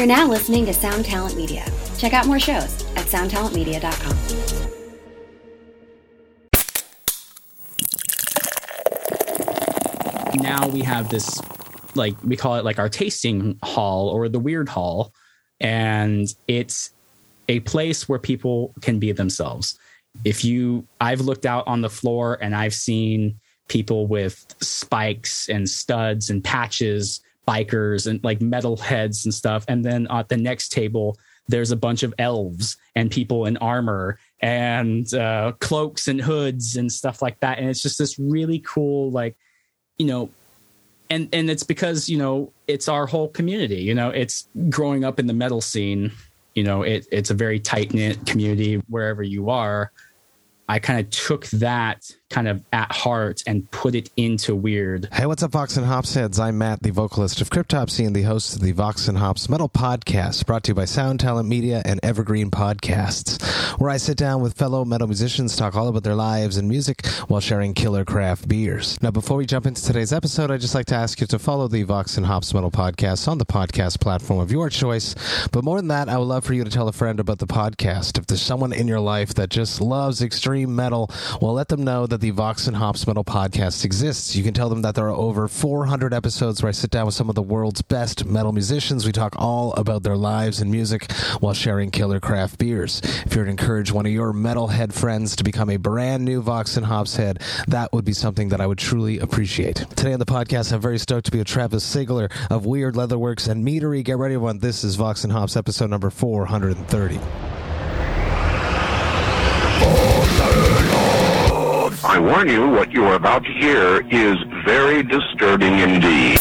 You're now listening to Sound Talent Media. Check out more shows at soundtalentmedia.com. now we have this like we call it like our tasting hall or the Wyrd hall and it's a place where people can be themselves if you i've looked out on the floor and i've seen people with spikes and studs and patches bikers and like metal heads and stuff. And then at the next table there's a bunch of elves and people in armor and uh, cloaks and hoods and stuff like that. And it's just this really cool like you know and and it's because you know it's our whole community you know it's growing up in the metal scene you know it, it's a very tight knit community wherever you are. I kind of took that kind of at heart and put it into Wyrd. Hey, what's up, Vox and Hops heads? I'm Matt, the vocalist of Cryptopsy and the host of the Vox and Hops Metal Podcast, brought to you by Sound Talent Media and Evergreen Podcasts, where I sit down with fellow metal musicians, talk all about their lives and music while sharing killer craft beers. Now, before we jump into today's episode, I'd just like to ask you to follow the Vox and Hops Metal Podcast on the podcast platform of your choice. But more than that, I would love for you to tell a friend about the podcast. If there's someone in your life that just loves extreme metal, well, let them know that the Vox and Hops Metal podcast exists. You can tell them that there are over 400 episodes where I sit down with some of the world's best metal musicians. We talk all about their lives and music while sharing killer craft beers. If you're to encourage one of your metalhead friends to become a brand new Vox and Hops head, that would be something that I would truly appreciate. Today on the podcast, I'm very stoked to be with Travis Sigler of Wyrd Leatherworks and Meadery. Get ready, everyone. This is Vox and Hops episode number 430. I warn you, what you are about to hear is very disturbing indeed.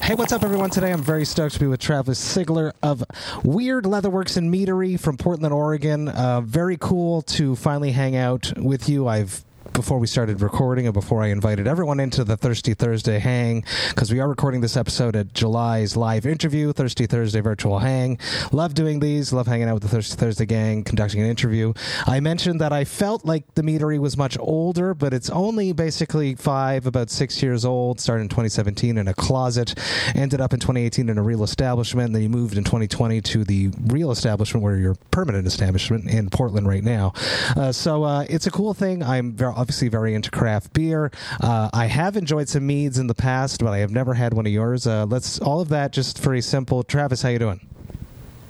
Hey, what's up, everyone? Today I'm very stoked to be with Travis Sigler of Wyrd Leatherworks and Meadery from Portland, Oregon. Uh, very cool to finally hang out with you. I've before we started recording and before I invited everyone into the Thirsty Thursday hang because we are recording this episode at July's live interview, Thirsty Thursday virtual hang. Love doing these, love hanging out with the Thirsty Thursday gang, conducting an interview. I mentioned that I felt like the meadery was much older, but it's only basically five, about six years old. Started in 2017 in a closet, ended up in 2018 in a real establishment, and then you moved in 2020 to the real establishment where your permanent establishment in Portland right now. Uh, so uh, it's a cool thing. I'm very, obviously very into craft beer. Uh, I have enjoyed some meads in the past, but I have never had one of yours. Uh, let's all of that just for a simple. Travis, how you doing?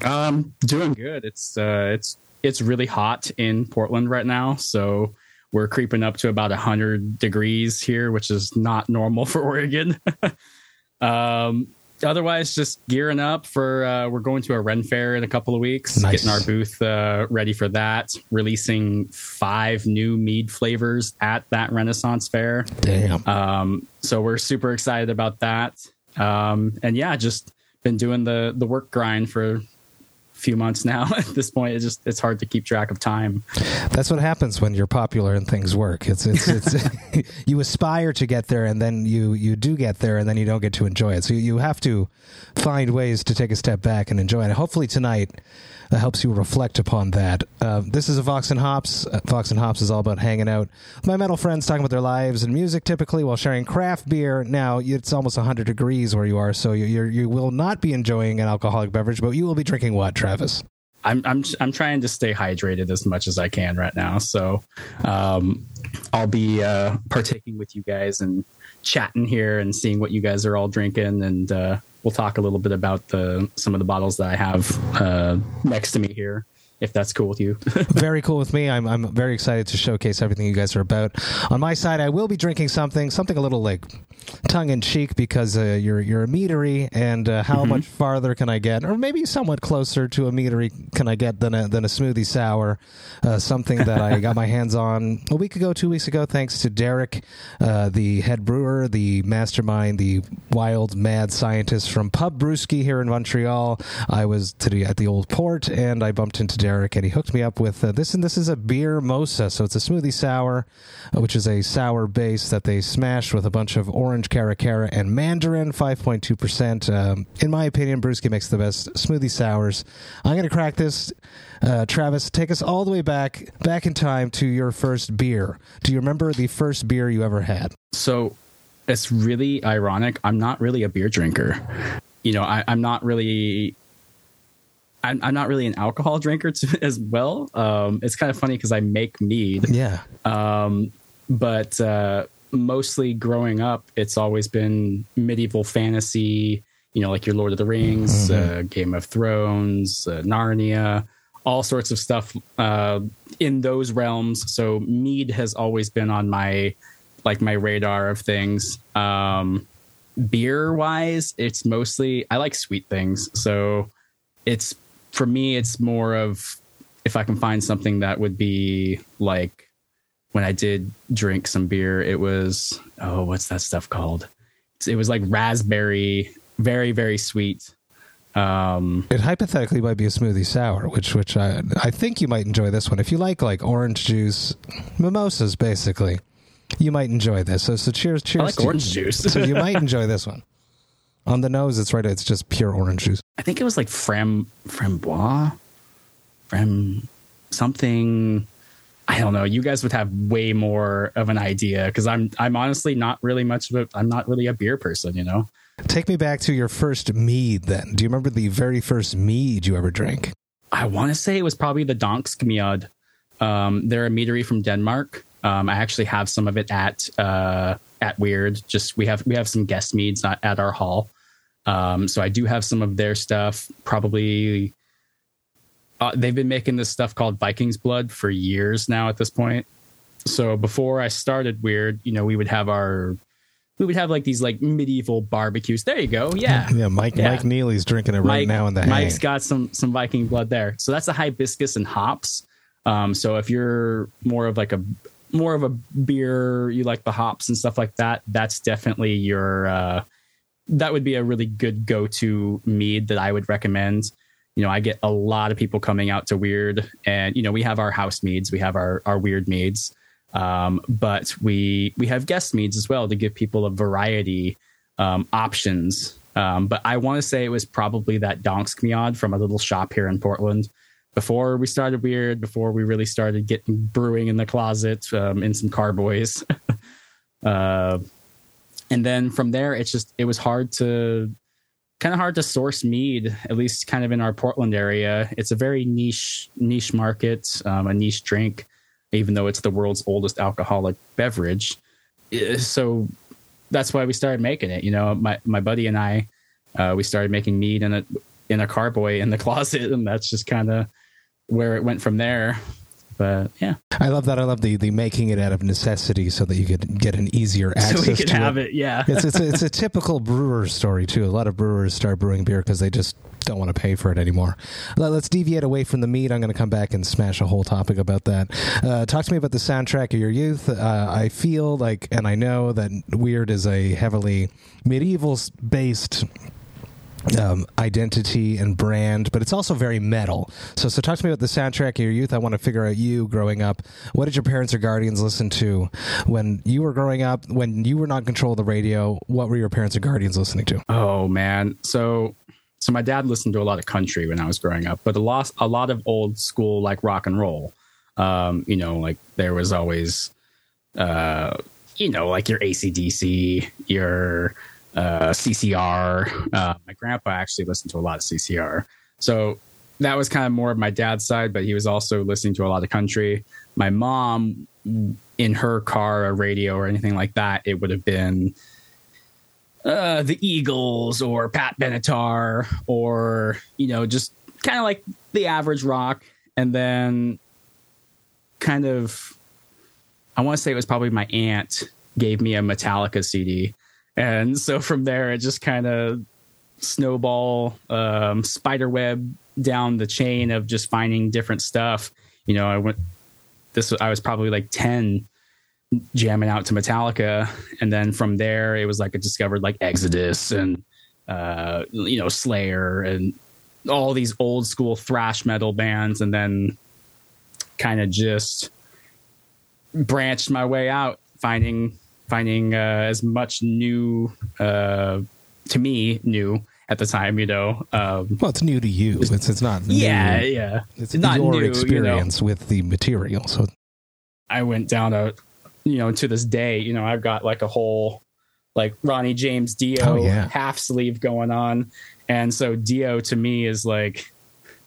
Um, doing good. It's uh, it's it's really hot in Portland right now, so we're creeping up to about hundred degrees here, which is not normal for Oregon. um, otherwise, just gearing up for uh, we're going to a Ren Fair in a couple of weeks, Nice. getting our booth uh, ready for that. Releasing five new mead flavors at that Renaissance Fair. Damn. Um, so we're super excited about that. Um, and yeah, just been doing the the work grind for few months now. At this point, it's just it's hard to keep track of time. That's what happens when you're popular and things work. It's it's, it's you aspire to get there and then you you do get there and then you don't get to enjoy it. So you, you have to find ways to take a step back and enjoy it. Hopefully tonight that helps you reflect upon that. Uh, this is a Vox and Hops. Uh, Vox and Hops is all about hanging out my metal friends, talking about their lives and music, typically while sharing craft beer. Now it's almost 100 degrees where you are, so you you will not be enjoying an alcoholic beverage, but you will be drinking what, Travis? I'm I'm I'm trying to stay hydrated as much as I can right now. So um, I'll be uh, partaking with you guys and chatting here and seeing what you guys are all drinking, and uh, we'll talk a little bit about the some of the bottles that I have uh, next to me here, if that's cool with you. very cool with me. I'm I'm very excited to showcase everything you guys are about. On my side, I will be drinking something something a little like tongue in cheek because uh, you're you're a meadery, and uh, how much farther can I get, or maybe somewhat closer to a meadery can I get than a than a smoothie sour, uh, something that I got my hands on a week ago, two weeks ago, thanks to Derek, uh, the head brewer, the mastermind, the wild mad scientist from Pub Brewskey here in Montreal. I was today at the Old Port, and I bumped into Derek, and he hooked me up with uh, this. And this is a Beermosa, so it's a smoothie sour, uh, which is a sour base that they smashed with a bunch of orange caracara and mandarin, five point two percent. Um, In my opinion, Brewskey makes the best smoothie sours. I'm gonna crack this. Uh, Travis, take us all the way back, back in time to your first beer. Do you remember the first beer you ever had? so it's really ironic. I'm not really a beer drinker. You know, I, I'm not really I'm, I'm not really an alcohol drinker too, as well. Um, it's kind of funny because I make mead. Yeah. Um, but uh, mostly growing up, it's always been medieval fantasy, you know, like your Lord of the Rings, Mm-hmm. uh, Game of Thrones, uh, Narnia, all sorts of stuff uh, in those realms. So mead has always been on my like my radar of things. Um, beer wise, it's mostly I like sweet things. So it's for me, it's more of if I can find something that would be like when I did drink some beer, it was oh, what's that stuff called? It was like raspberry, very very sweet. Um, It hypothetically might be a smoothie sour, which which I I think you might enjoy this one if you like like orange juice, mimosas basically. You might enjoy this. So so cheers cheers. I like to- orange juice. so you might enjoy this one. On the nose, it's right. It's just pure orange juice. I think it was like fram frambois, fram something. I don't know. You guys would have way more of an idea because I'm I'm honestly not really much of a I'm not really a beer person. You know. Take me back to your first mead. Then, do you remember the very first mead you ever drank? I want to say it was probably the Dansk Mjød. Um, they're a meadery from Denmark. Um, I actually have some of it at uh, at Wyrd. Just we have we have some guest meads at, at our hall. Um, so I do have some of their stuff. Probably uh, they've been making this stuff called Vikings Blood for years now. At this point, so before I started Wyrd, you know, we would have our we would have like these like medieval barbecues. There you go. Yeah. Yeah, Mike Yeah. Mike Neely's drinking it right Mike- now in the Mike's hang. got some some Viking blood there. So that's a hibiscus and hops. Um, so if you're more of like a more of a beer, you like the hops and stuff like that. That's definitely your. Uh, that would be a really good go to mead that I would recommend. You know, I get a lot of people coming out to Wyrd, and you know, we have our house meads, we have our our Wyrd meads, um, but we we have guest meads as well to give people a variety um, options. Um, but I want to say it was probably that Dansk Mjød from a little shop here in Portland. Before we started Wyrd, before we really started getting brewing in the closet um, in some carboys. uh, and then from there, it's just, it was hard to, kind of hard to source mead, at least kind of in our Portland area. It's a very niche, niche market, um, a niche drink, even though it's the world's oldest alcoholic beverage. Uh, So that's why we started making it. You know, my my buddy and I, uh, we started making mead in a in a carboy in the closet, and that's just kind of where it went from there. But yeah, I love that. I love the the making it out of necessity so that you could get an easier access so we could to have it. it. Yeah, it's, it's, a, it's a typical brewer story too. A lot of brewers start brewing beer because they just don't want to pay for it anymore. Let, us deviate away from the meat. I'm going to come back and smash a whole topic about that. Uh, talk to me about the soundtrack of your youth. Uh, I feel like, and I know that Wyrd is a heavily medieval based um, identity and brand, but it's also very metal. So, so talk to me about the soundtrack of your youth. I want to figure out you growing up. What did your parents or guardians listen to when you were growing up? When you were not in control of the radio, what were your parents or guardians listening to? Oh man. So so my dad listened to a lot of country when I was growing up, but a lot a lot of old school like rock and roll. Um, you know, like there was always uh you know, like your ACDC, your uh CCR. Uh my grandpa actually listened to a lot of CCR. So that was kind of more of my dad's side, but he was also listening to a lot of country. My mom in her car a radio or anything like that, it would have been uh, the Eagles or Pat Benatar or you know just kind of like the average rock, and then kind of I want to say it was probably my aunt gave me a Metallica CD, and so from there it just kind of snowball um, spider web down the chain of just finding different stuff. You know, I went this I was probably like ten jamming out to Metallica, and then from there it was like I discovered like Exodus and uh, you know Slayer and all these old school thrash metal bands, and then kind of just branched my way out, finding finding uh, as much new uh, to me new at the time, you know. Um, Well, it's new to you. It's, it's not. New. yeah, yeah, It's not your new, you know. experience with the material. So I went down a, you know, to this day, you know, I've got like a whole like Ronnie James Dio Oh, yeah. half sleeve going on. And so Dio to me is like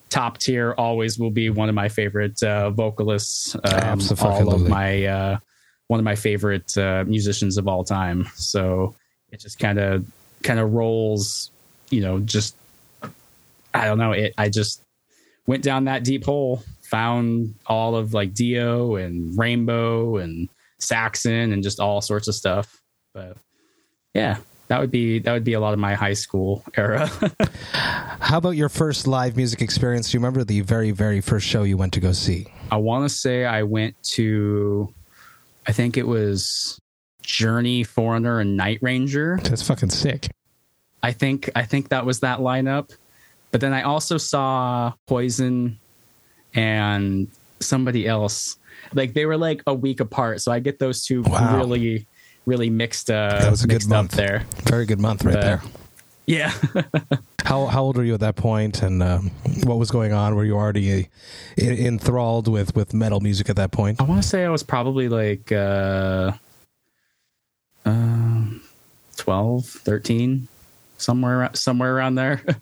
top tier, always will be one of my favorite uh, vocalists. Um, all of my, uh, one of my favorite uh, musicians of all time. So it just kind of, kind of rolls, you know, just, I don't know. It, I just went down that deep hole, found all of like Dio and Rainbow and Saxon and just all sorts of stuff. But yeah, that would be that would be a lot of my high school era. How about your first live music experience? Do you remember the very, very first show you went to go see? I want to say I went to, I think it was Journey, Foreigner, and Night Ranger. That's fucking sick. I think I think that was that lineup. But then I also saw Poison and somebody else. Like they were like a week apart, so I get those two Wow. really, really mixed. Uh, That was a good month. there. Very good month right Uh, there. Yeah. How how old were you at that point, and um, what was going on? Were you already uh, enthralled with with metal music at that point? I want to say I was probably like uh, um 12, 13, somewhere somewhere around there.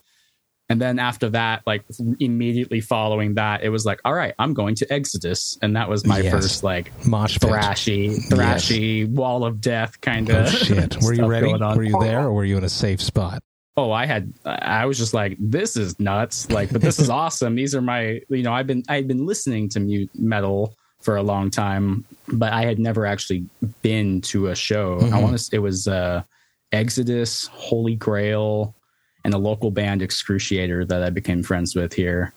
And then after that, like immediately following that, it was like, all right, I'm going to Exodus, and that was my Yes. first like Mosh thrashy, thrashy wall of death kind Oh of shit! Were you ready? Were you there, or were you in a safe spot? Oh i had i was just like this is nuts. Like but this is awesome. These are my you know i've been i've been listening to mute metal for a long time but i had never actually been to a show. I Mhm. want to it was uh exodus holy grail and a local band excruciator that i became friends with here.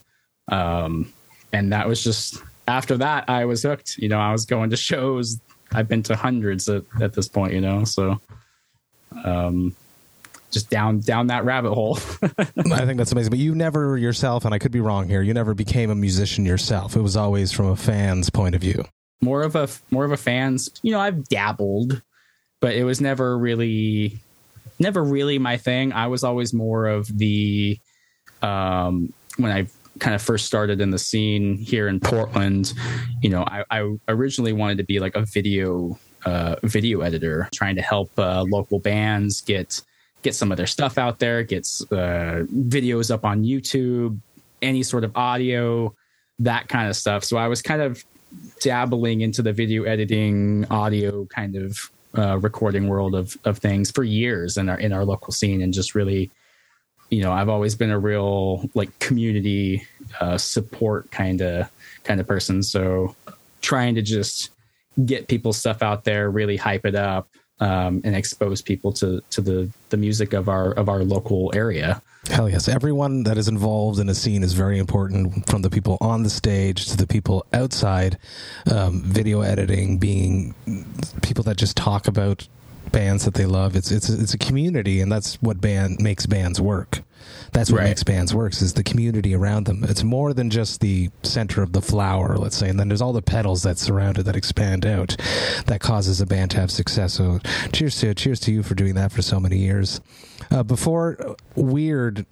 Um and that was just after that i was hooked. You know i was going to shows. I've been to hundreds at, at this point you know so um just down down that rabbit hole. I think that's amazing. But you never yourself, and I could be wrong here. You never became a musician yourself. It was always from a fan's point of view. more of a more of a fans. You know, I've dabbled, but it was never really never really my thing. I was always more of the um when I kind of first started in the scene here in Portland, you know, I, I originally wanted to be like a video uh, video editor, trying to help uh, local bands get get some of their stuff out there, get uh, videos up on YouTube, any sort of audio, that kind of stuff. So I was kind of dabbling into the video editing, audio kind of uh, recording world of of things for years in our in our local scene, and just really, you know, I've always been a real like community uh, support kind of kind of person. So trying to just get people's stuff out there, really hype it up, um, and expose people to to the the music of our of our local area. Hell yes. Everyone that is involved in a scene is very important from the people on the stage to the people outside. Um, video editing being people that just talk about bands that they love. It's, it's, it's a community and that's what band makes bands work. That's what Right. makes bands works is the community around them. It's more than just the center of the flower, let's say. And then there's all the petals that surround it that expand out that causes a band to have success. So cheers to, cheers to you for doing that for so many years. Uh, before Wyrd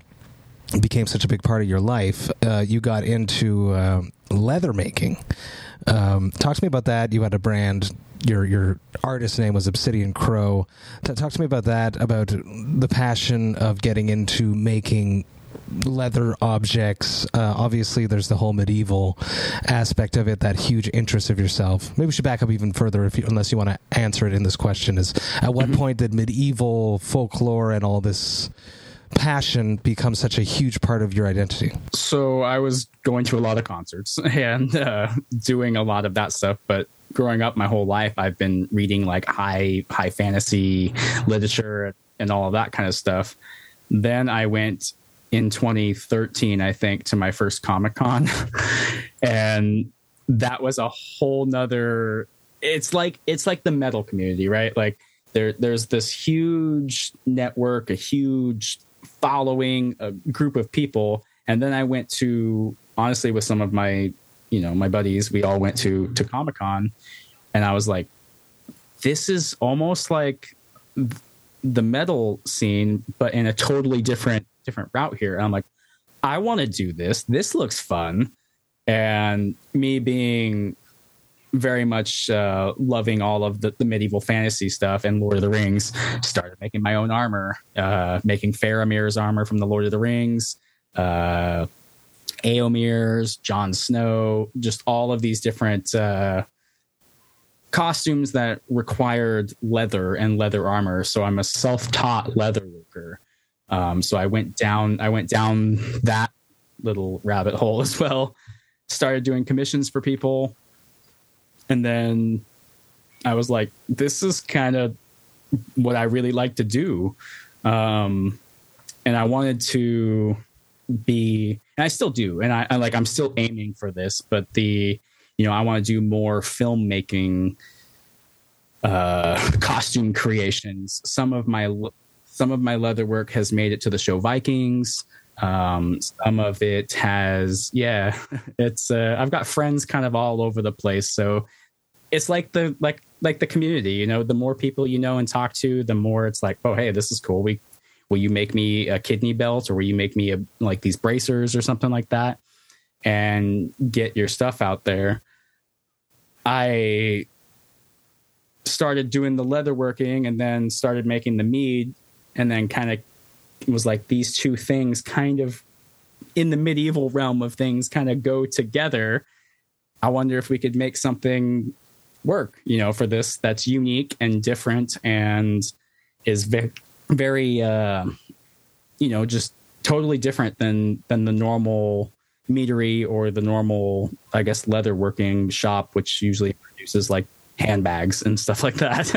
became such a big part of your life, uh, you got into um leather making. Um, talk to me about that. You had a brand. Your your artist name was Obsidian Crow. T- talk to me about that. About the passion of getting into making leather objects. Uh, obviously, there's the whole medieval aspect of it. That huge interest of yourself. Maybe we should back up even further, if you, unless you want to answer it in this question. Is at what point did medieval folklore and all this passion become such a huge part of your identity? so I was going to a lot of concerts and uh, doing a lot of that stuff. But growing up my whole life, I've been reading like high high fantasy literature and all of that kind of stuff. Then I went in 2013, I think, to my first Comic Con, and that was a whole nother. It's like it's like the metal community, right? Like there there's this huge network, a huge following, a group of people, and then I went to honestly with some of my you know my buddies. We all went to to Comic Con, and I was like, this is almost like the metal scene, but in a totally different different route here. And I'm like, I want to do this. This looks fun. And me being very much uh, loving all of the, the, medieval fantasy stuff and Lord of the Rings. Started making my own armor, uh, making Faramir's armor from the Lord of the Rings, uh, Eomer's, Jon Snow, just all of these different uh, costumes that required leather and leather armor. So I'm a self-taught leather worker. Um, so I went down, I went down that little rabbit hole as well. Started doing commissions for people, and then I was like, "This is kind of what I really like to do," um, and I wanted to be, and I still do, and I, I like I'm still aiming for this, but the you know, I want to do more filmmaking, uh, costume creations. Some of my some of my leather work has made it to the show Vikings. Um, some of it has, yeah, it's. Uh, I've got friends kind of all over the place, so it's like the like like the community. You know, the more people you know and talk to, the more it's like, oh, hey, this is cool. We will you make me a kidney belt, or will you make me a like these bracers or something like that? and get your stuff out there. I started doing the leather working and then started making the mead and then kind of was like these two things kind of in the medieval realm of things kind of go together. I wonder if we could make something work, you know, for this that's unique and different and is very, uh, you know, just totally different than than the normal meadery or the normal, I guess, leather working shop, which usually produces like handbags and stuff like that.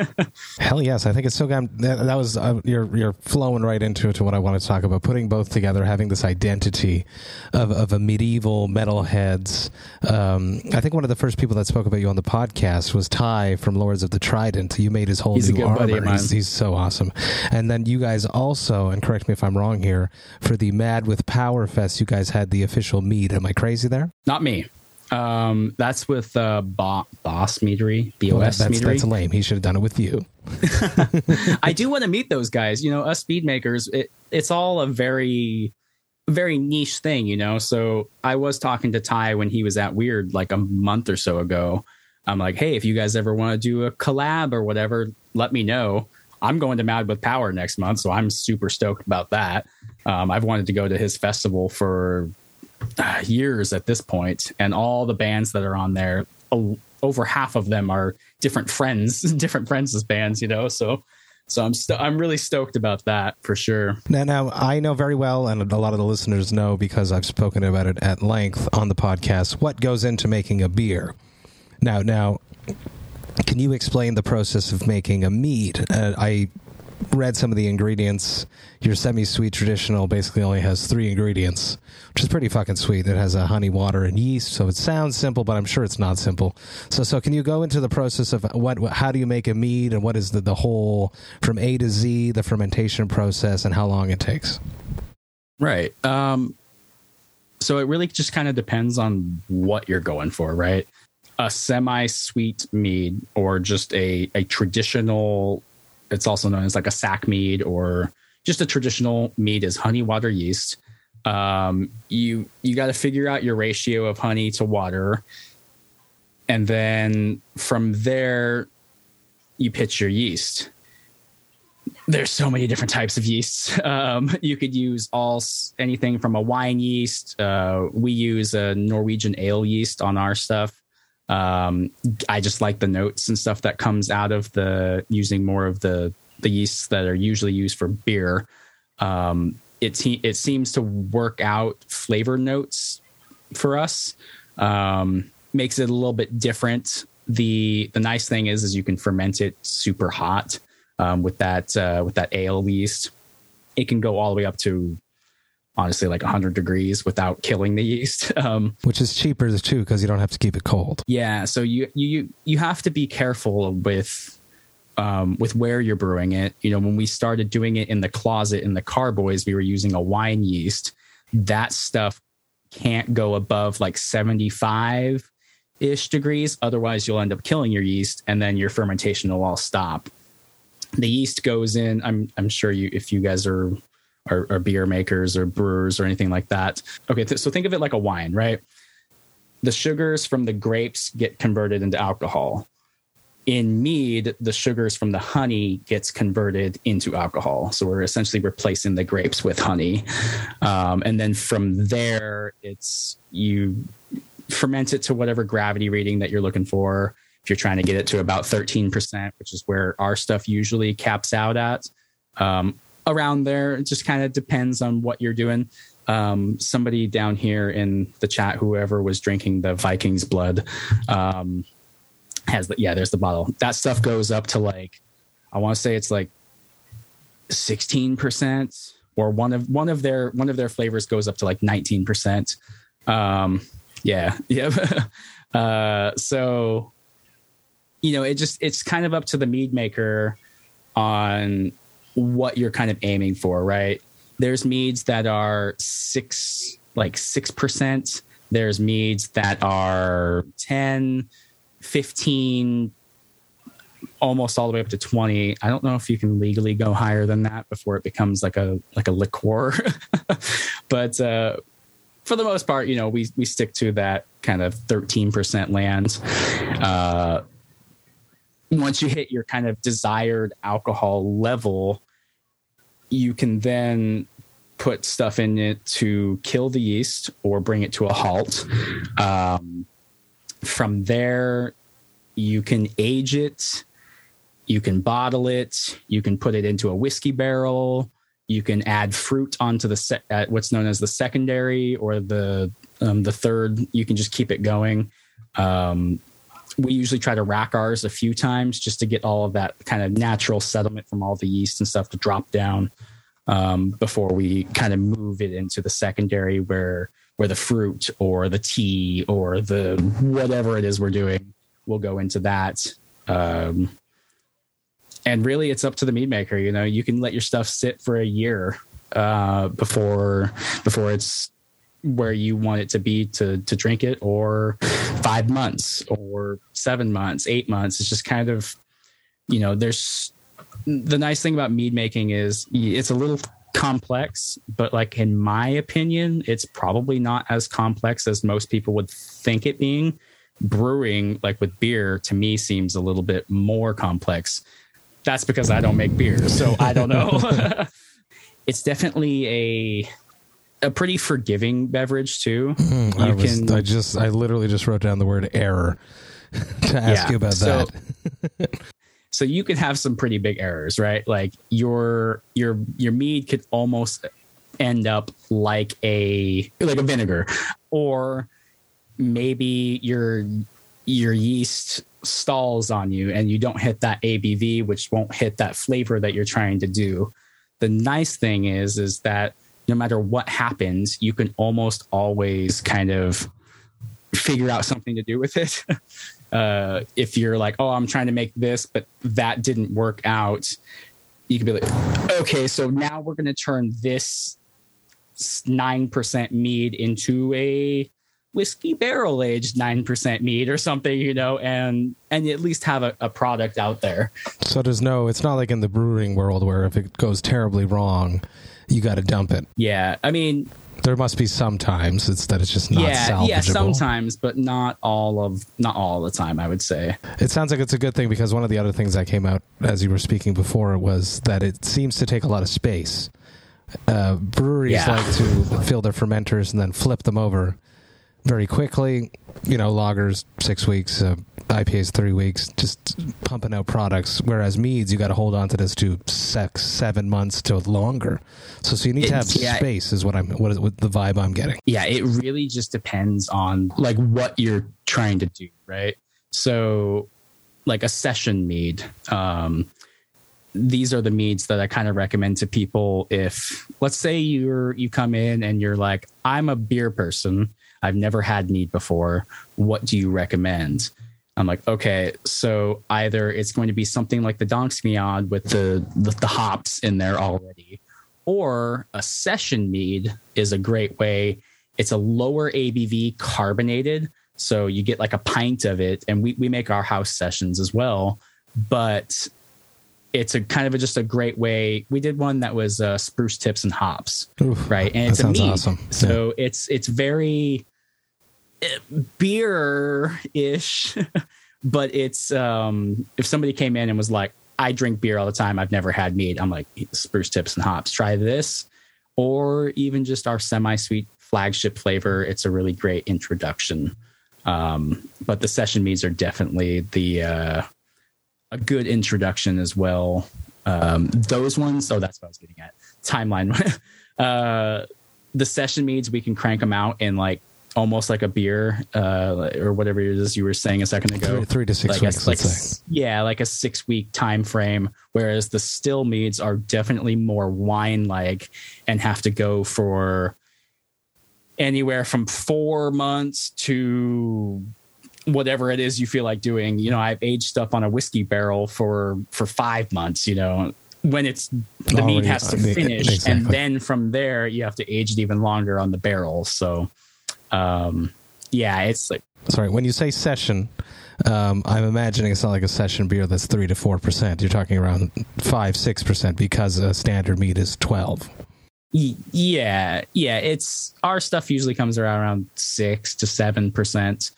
Hell yes, I think it's so good. That, that was uh, you're you're flowing right into to what I want to talk about. Putting both together, having this identity of of a medieval metalheads. Um, I think one of the first people that spoke about you on the podcast was Ty from Lords of the Trident. You made his whole he's new armor. He's, he's, so awesome. And then you guys also, and correct me if I'm wrong here, for the Mad with Power Fest, you guys had the official meet. Am I crazy there? Not me. Um, that's with uh, Bo- Bos Meadery, BOS well, that's, Meadery. That's lame. He should have done it with you. I do want to meet those guys. You know, us speed makers. It, it's all a very, very niche thing. You know, so I was talking to Ty when he was at Wyrd like a month or so ago. I'm like, hey, if you guys ever want to do a collab or whatever, let me know. I'm going to Mad with Power next month, so I'm super stoked about that. Um, I've wanted to go to his festival for uh, years at this point, and all the bands that are on there, over half of them are different friends, different friends bands, you know. So, so I'm st- I'm really stoked about that for sure. Now, now I know very well, and a lot of the listeners know because I've spoken about it at length on the podcast. What goes into making a beer? Now, now, can you explain the process of making a mead? Uh, I read some of the ingredients. Your semi-sweet traditional basically only has three ingredients, which is pretty fucking sweet. It has a honey, water, and yeast. So it sounds simple, but I'm sure it's not simple. So, so can you go into the process of what, how do you make a mead, and what is the the whole from A to Z, the fermentation process, and how long it takes? Right. Um, so it really just kind of depends on what you're going for, right? A semi-sweet mead or just a a traditional it's also known as like a sack mead or just a traditional mead is honey water yeast. Um, you you got to figure out your ratio of honey to water, and then from there, you pitch your yeast. There's so many different types of yeasts. Um, you could use all anything from a wine yeast. Uh, we use a Norwegian ale yeast on our stuff. Um, I just like the notes and stuff that comes out of the using more of the the yeasts that are usually used for beer. Um, it it seems to work out flavor notes for us. Um, makes it a little bit different. The the nice thing is is you can ferment it super hot um, with that uh, with that ale yeast. It can go all the way up to honestly like 100 degrees without killing the yeast. Um, which is cheaper too because you don't have to keep it cold. Yeah so you you you have to be careful with um, with where you're brewing it. You know when we started doing it in the closet in the carboys we were using a wine yeast. That stuff can't go above like 75 ish degrees. Otherwise you'll end up killing your yeast and then your fermentation will all stop. The yeast goes in. I'm i'm sure you if you guys are are, beer makers or brewers or anything like that. Okay, th- so think of it like a wine, right? the sugars from the grapes get converted into alcohol. In mead, the sugars from the honey gets converted into alcohol. So we're essentially replacing the grapes with honey, um, and then from there, it's you ferment it to whatever gravity reading that you're looking for. If you're trying to get it to about 13%, which is where our stuff usually caps out at, um, around there, it just kind of depends on what you're doing um, somebody down here in the chat, whoever was drinking the Vikings blood, um, has the yeah. There's the bottle. That stuff goes up to like, I want to say it's like sixteen percent, or one of one of their one of their flavors goes up to like nineteen percent. Um, yeah, yeah. uh, so, you know, it just it's kind of up to the mead maker on what you're kind of aiming for, right? there's meads that are six like six percent. There's meads that are 10 15 almost all the way up to 20 i don't know if you can legally go higher than that before it becomes like a like a liqueur. But uh for the most part you know we we stick to that kind of 13% land. Uh once you hit your kind of desired alcohol level you can then put stuff in it to kill the yeast or bring it to a halt. Um, from there, you can age it, you can bottle it, you can put it into a whiskey barrel, you can add fruit onto the se- uh, what's known as the secondary or the um, the third. You can just keep it going. Um, we usually try to rack ours a few times just to get all of that kind of natural settlement from all the yeast and stuff to drop down um, before we kind of move it into the secondary where where the fruit or the tea or the whatever it is we're doing will go into that. Um, and really, it's up to the mead maker. You know, you can let your stuff sit for a year uh, before before it's where you want it to be to to drink it, or five months, or seven months, eight months. It's just kind of, you know, there's the nice thing about mead making is it's a little complex, but like in my opinion, it's probably not as complex as most people would think it being. Brewing, like with beer, to me seems a little bit more complex. That's because I don't make beer, so I don't know. it's definitely a a pretty forgiving beverage too. Mm, I, was, can, I just I literally just wrote down the word error to ask yeah, you about so, that. so you can have some pretty big errors, right? Like your your your mead could almost end up like a like a vinegar, or maybe your your yeast stalls on you and you don't hit that ABV, which won't hit that flavor that you're trying to do. The nice thing is, is that no matter what happens, you can almost always kind of figure out something to do with it. uh, if you're like, oh, I'm trying to make this, but that didn't work out, you could be like, okay, so now we're going to turn this 9% mead into a whiskey barrel aged 9% mead or something, you know, and, and at least have a, a product out there. So there's no, it's not like in the brewing world where if it goes terribly wrong, you got to dump it. Yeah. I mean, there must be sometimes it's that it's just not yeah salvageable. yeah sometimes but not all of not all the time i would say it sounds like it's a good thing because one of the other things that came out as you were speaking before was that it seems to take a lot of space uh, breweries yeah. like to fill their fermenters and then flip them over very quickly. You know, lagers six weeks, uh, IPAs three weeks, just pumping out products. Whereas meads, you got to hold on to this to six, seven months to longer. So, so you need to have yeah, space. Is what I'm what is what the vibe I'm getting. Yeah, it really just depends on like what you're trying to do, right? So, like a session mead. Um, these are the meads that I kind of recommend to people if let's say you're you come in and you're like I'm a beer person I've never had mead before. What do you recommend? I'm like, okay, so either it's going to be something like the Danskmead with the, the, the hops in there already, or a session mead is a great way. It's a lower ABV carbonated, so you get like a pint of it, and we we make our house sessions as well. But it's a kind of a, just a great way. We did one that was uh, spruce tips and hops, Oof, right? And it's a mead, awesome. so yeah. it's it's very beer ish, but it's um, if somebody came in and was like, I drink beer all the time. I've never had mead. I'm like, spruce tips and hops. Try this, or even just our semi sweet flagship flavor. It's a really great introduction. Um, but the session meads are definitely the uh, a good introduction as well. Um, those ones. So that's what I was getting at. Timeline. uh, the session meads we can crank them out in like almost like a beer uh, or whatever it is you were saying a second ago. Three, three to six like weeks. A, like yeah, like a six week time frame. Whereas the still meads are definitely more wine like and have to go for anywhere from four months to whatever it is you feel like doing. You know, I've aged stuff on a whiskey barrel for for five months. You know, when it's the Oh, mead yeah, has to finish, exactly. and then from there you have to age it even longer on the barrel. So, um, yeah, it's like Sorry, when you say session, um, I'm imagining it's not like a session beer that's three to four percent. You're talking around five, six percent because a standard meat is twelve. Yeah yeah it's our stuff usually comes around around six to seven percent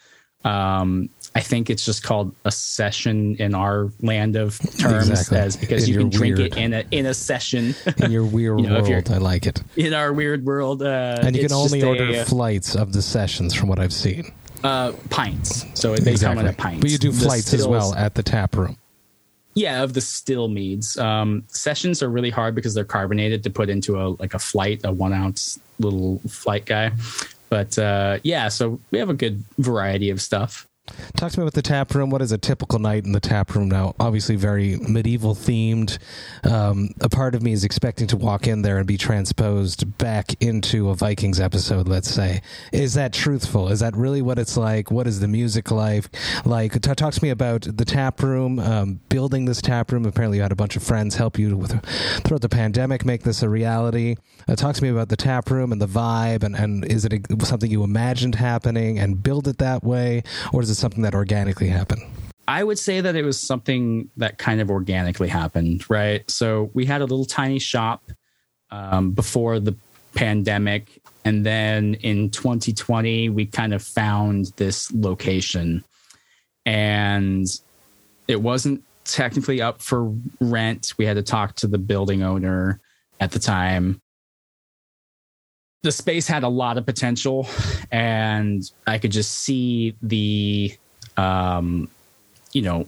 um i think it's just called a session in our land of terms Exactly. as because In you can drink weird- it in a in a session In your weird You know, world, I like it. in our weird world uh And you can only just a, order flights of the sessions, from what I've seen. uh pints so they come in a pint But you do The flights as well at the tap room. yeah of the still meads um sessions are really hard because they're carbonated to put into a like a flight a one ounce little flight guy but uh yeah so we have a good variety of stuff Talk to me about the tap room. What is a typical night in the tap room now? Obviously, very medieval themed. Um, a part of me is expecting to walk in there and be transposed back into a Vikings episode. Let's say, is that truthful? Is that really what it's like? What is the music like? Like, t- talk to me about the tap room. Um, building this tap room. Apparently, you had a bunch of friends help you with throughout the pandemic make this a reality. Uh, talk to me about the tap room and the vibe, and, and is it a, something you imagined happening and build it that way, or is it something that organically happened? I would say that it was something that kind of organically happened, right? So we had a little tiny shop um, before the pandemic. And then in 2020, we kind of found this location. And it wasn't technically up for rent. We had to talk to the building owner at the time. The space had a lot of potential, and I could just see the um, you know,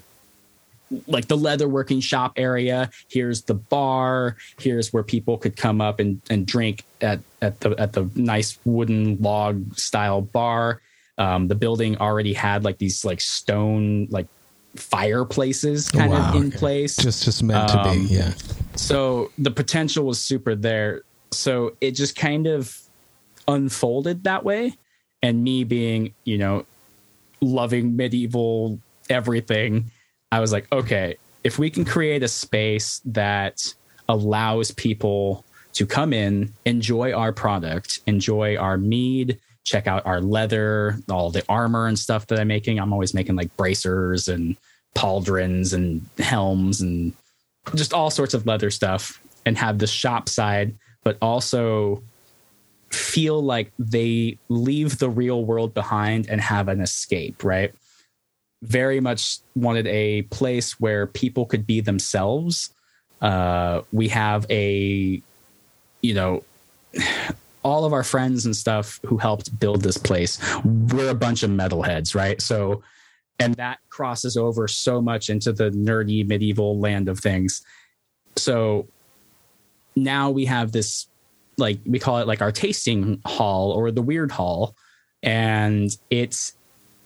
like the leatherworking shop area. Here's the bar. Here's where people could come up and, and drink at, at the at the nice wooden log style bar. Um, the building already had like these like stone like fireplaces kind Wow, of in okay. place. Just just meant to Um, be, yeah. So the potential was super there. So it just kind of unfolded that way. And me being, you know, loving medieval everything, I was like, okay, if we can create a space that allows people to come in, enjoy our product, enjoy our mead, check out our leather, all the armor and stuff that I'm making. I'm always making like bracers and pauldrons and helms and just all sorts of leather stuff and have the shop side, but also feel like they leave the real world behind and have an escape, right? Very much wanted a place where people could be themselves. Uh, we have a, you know, all of our friends and stuff who helped build this place, we're a bunch of metalheads, right? So, and that crosses over so much into the nerdy medieval land of things. So now we have this, like, we call it like our tasting hall or the Wyrd hall. And it's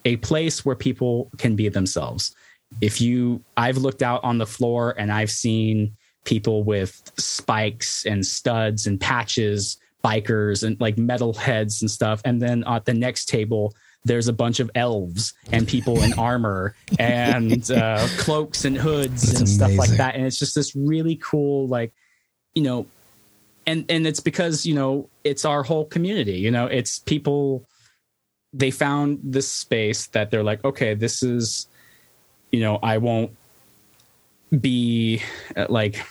a place where people can be themselves. If you, I've looked out on the floor and I've seen people with spikes and studs and patches, bikers and like metal heads and stuff. And then at the next table, there's a bunch of elves and people in armor and uh, cloaks and hoods That's and stuff like that. And it's just this really cool, like, you know, and and it's because you know it's our whole community. You know, it's people. They found this space that they're like, okay, this is, you know, I won't be uh, like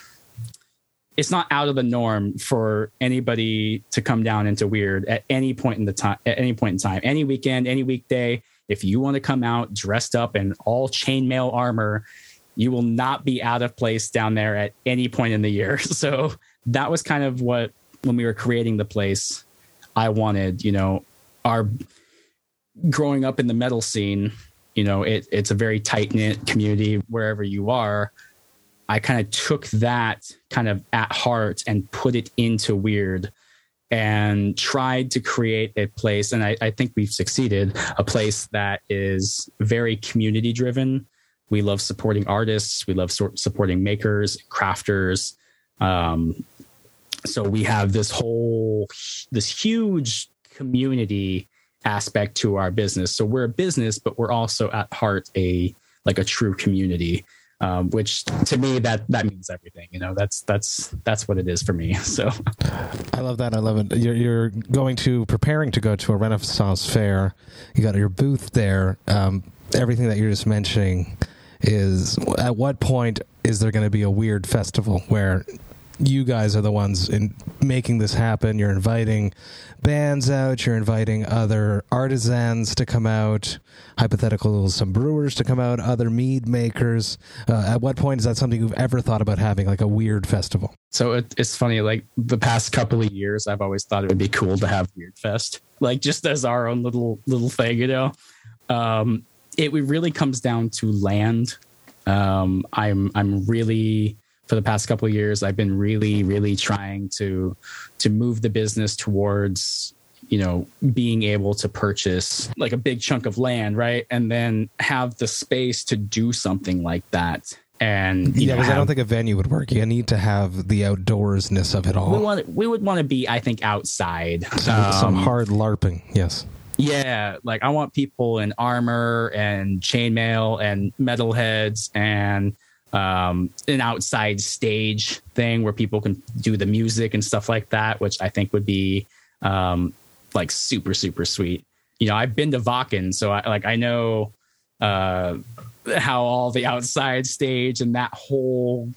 it's not out of the norm for anybody to come down into Wyrd at any point in the time at any point in time any weekend any weekday if you want to come out dressed up in all chainmail armor you will not be out of place down there at any point in the year so that was kind of what when we were creating the place i wanted you know our growing up in the metal scene you know it, it's a very tight knit community wherever you are I kind of took that kind of at heart and put it into Wyrd and tried to create a place. And I, I think we've succeeded a place that is very community driven. We love supporting artists, we love so- supporting makers, crafters. Um, so we have this whole, this huge community aspect to our business. So we're a business, but we're also at heart a like a true community um, which to me that that means everything. You know, that's that's that's what it is for me. So I love that. I love it. You're, you're going to preparing to go to a Renaissance fair. You got your booth there. Um, everything that you're just mentioning is at what point is there going to be a Wyrd festival where you guys are the ones in making this happen. You're inviting bands out. You're inviting other artisans to come out. Hypothetical, some brewers to come out. Other mead makers. Uh, at what point is that something you've ever thought about having, like a Wyrd festival? So it, it's funny. Like the past couple of years, I've always thought it would be cool to have Wyrd Fest, like just as our own little little thing, you know. Um, it really comes down to land. Um, I'm I'm really for the past couple of years i've been really really trying to to move the business towards you know being able to purchase like a big chunk of land right and then have the space to do something like that and yeah, because I don't think a venue would work. You need to have the outdoorsness of it all. We want we would want to be, I think, outside. Some, um, some hard larping, yes. Yeah, like I want people in armor and chainmail and metalheads and um, an outside stage thing where people can do the music and stuff like that, which I think would be um, like super super sweet. You know, I've been to Wacken, so I like I know uh, how all the outside stage and that whole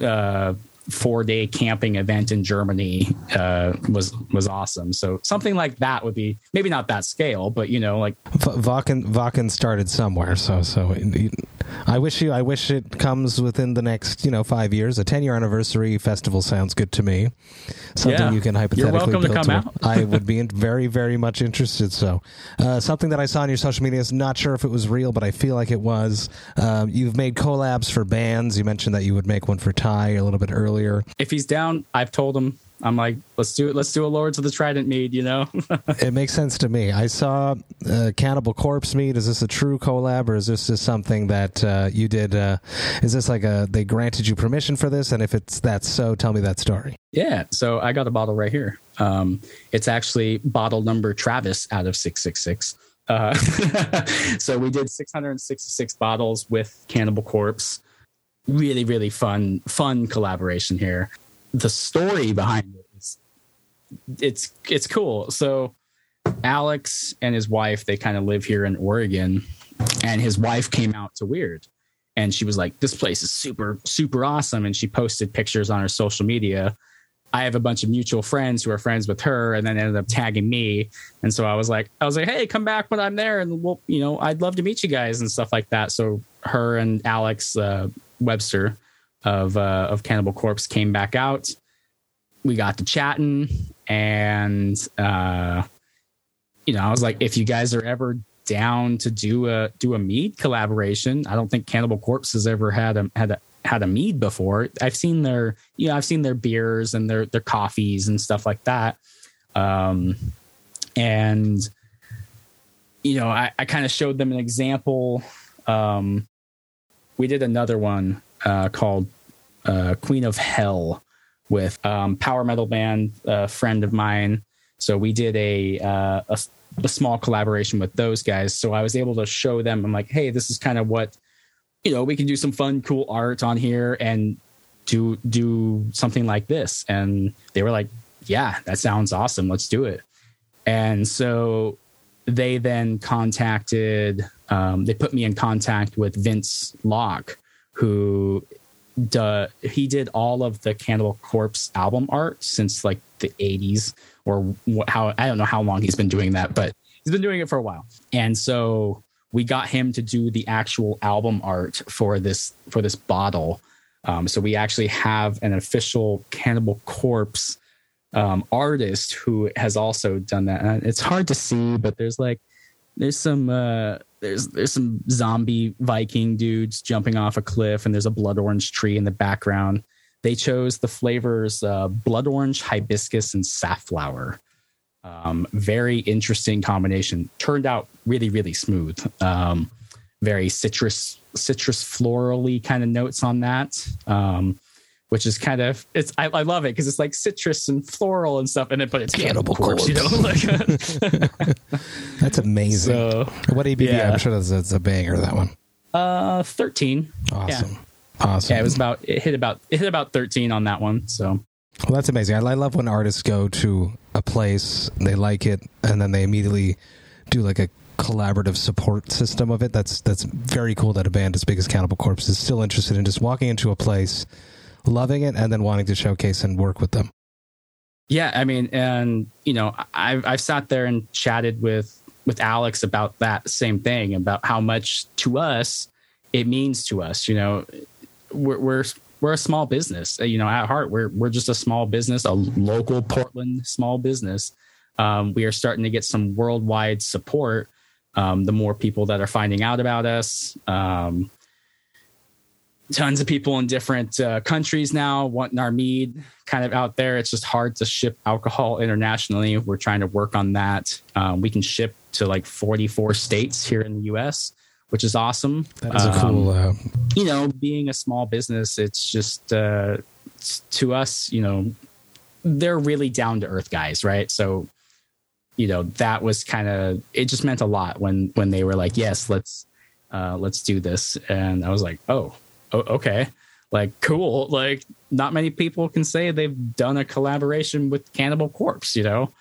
uh, four day camping event in Germany uh, was was awesome. So something like that would be maybe not that scale, but you know, like Wacken Wacken started somewhere. So so I wish you I wish it comes within the next you know five years. A ten year anniversary festival sounds good to me. Something yeah. you can hypothetically. You're welcome to come to out. I would be very very much interested. So uh, something that I saw on your social media is not sure if it was real, but I feel like it was. Uh, you've made collabs for bands. You mentioned that you would make one for Ty a little bit earlier earlier. If he's down, I've told him. I'm like, let's do it. Let's do a Lords of the Trident mead. You know, it makes sense to me. I saw uh, Cannibal Corpse mead. Is this a true collab, or is this just something that uh, you did? Uh, is this like a they granted you permission for this? And if it's that's so, tell me that story. Yeah. So I got a bottle right here. Um, it's actually bottle number Travis out of six six six. Uh, so we did 666 bottles with Cannibal Corpse really really fun fun collaboration here. The story behind it is it's it's cool. So alex and his wife they kind of live here in oregon and his wife came out to Wyrd and she was like this place is super super awesome and she posted pictures on her social media. I have a bunch of mutual friends who are friends with her and then ended up tagging me. And so i was like i was like hey come back when i'm there and we'll you know i'd love to meet you guys and stuff like that. So her and alex uh, Webster of uh, of Cannibal Corpse came back out. We got to chatting, and uh, you know, I was like, if you guys are ever down to do a do a mead collaboration, I don't think Cannibal Corpse has ever had a had a had a mead before. I've seen their you know I've seen their beers and their their coffees and stuff like that. Um, and you know, I, I kind of showed them an example um, we did another one uh, called uh, Queen of Hell with um, power metal band, a friend of mine. So we did a, uh, a, a small collaboration with those guys. So I was able to show them. I'm like, hey, this is kind of what you know. We can do some fun, cool art on here and do do something like this. And they were like, yeah, that sounds awesome. Let's do it. And so they then contacted, um, they put me in contact with Vince Locke, who he did all of the Cannibal Corpse album art since like the 80s or how I don't know how long he's been doing that, but he's been doing it for a while. And so we got him to do the actual album art for this for this bottle. Um, so we actually have an official Cannibal Corpse um, artist who has also done that. And it's hard to see, but there's like there's some uh, there's there's some zombie Viking dudes jumping off a cliff, and there's a blood orange tree in the background. They chose the flavors uh, blood orange, hibiscus, and safflower. Um, very interesting combination. Turned out really really smooth. Um, very citrus citrus florally kind of notes on that. Um, which is kind of it's I, I love it because it's like citrus and floral and stuff, and it but it's Cannibal cannibal corpse, you know. Like, That's amazing. so what ABV? yeah. I'm sure that's, that's a banger. That one. uh, thirteen. Awesome. Awesome. Yeah, it was about it hit about it hit about thirteen on that one. So Well, that's amazing. I, I love when artists go to a place, they like it, and then they immediately do like a collaborative support system of it. That's that's very cool that a band as big as Cannibal Corpse is still interested in just walking into a place, loving it, and then wanting to showcase and work with them. yeah, I mean, and you know, I've I've sat there and chatted with with Alex about that same thing about how much to us it means to us. You know, we're we're we're a small business. You know, at heart, we're we're just a small business, a local Portland small business. Um, we are starting to get some worldwide support. Um, the more people that are finding out about us, um, tons of people in different uh, countries now wanting our mead kind of out there. It's just hard to ship alcohol internationally. We're trying to work on that. Um, we can ship to like 44 states here in the US, which is awesome. That is a cool. Um, Uh, you know, being a small business, it's just uh, it's- to us, you know, they're really down to earth guys, right? So, you know, that was kind of it. Just meant a lot when when they were like, "Yes, let's uh, let's do this," and I was like, "Oh, okay." Like cool. Like not many people can say they've done a collaboration with Cannibal Corpse. You know,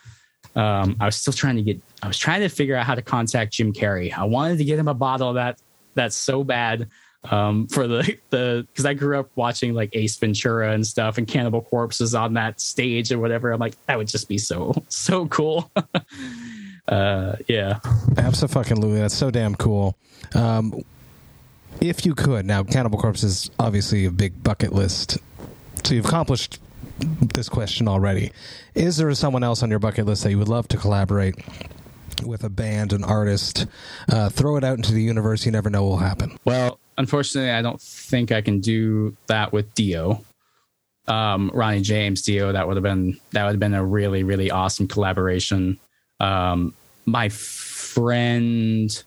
um, I was still trying to get. I was trying to figure out how to contact Jim Carrey. I wanted to get him a bottle of that. That's so bad um, for the the because I grew up watching like Ace Ventura and stuff, and Cannibal Corpse is on that stage or whatever. I'm like, that would just be so so cool. uh, yeah, Absolutely, that's so damn cool. Um, if you could now, Cannibal Corpse is obviously a big bucket list. So you've accomplished this question already. Is there someone else on your bucket list that you would love to collaborate with a band, an artist? Uh, throw it out into the universe. You never know what will happen. Well, unfortunately, I don't think I can do that with Dio. Um, Ronnie James, Dio, that would have been that would have been a really really awesome collaboration. Um, my friend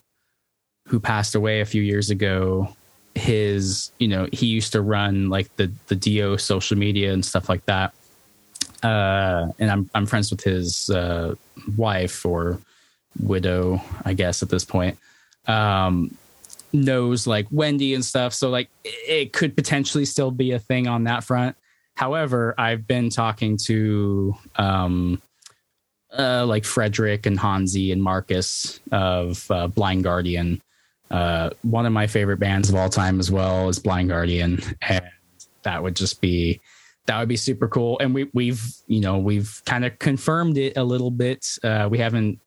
who passed away a few years ago, his you know he used to run like the the Dio social media and stuff like that. Uh, and I'm I'm friends with his uh, wife or widow, I guess at this point. Um, knows like Wendy and stuff. So like it could potentially still be a thing on that front. However, I've been talking to um uh like Frederick and Hansi and Marcus of uh, Blind Guardian. Uh one of my favorite bands of all time as well is Blind Guardian and that would just be that would be super cool. And we we've you know we've kind of confirmed it a little bit. Uh we haven't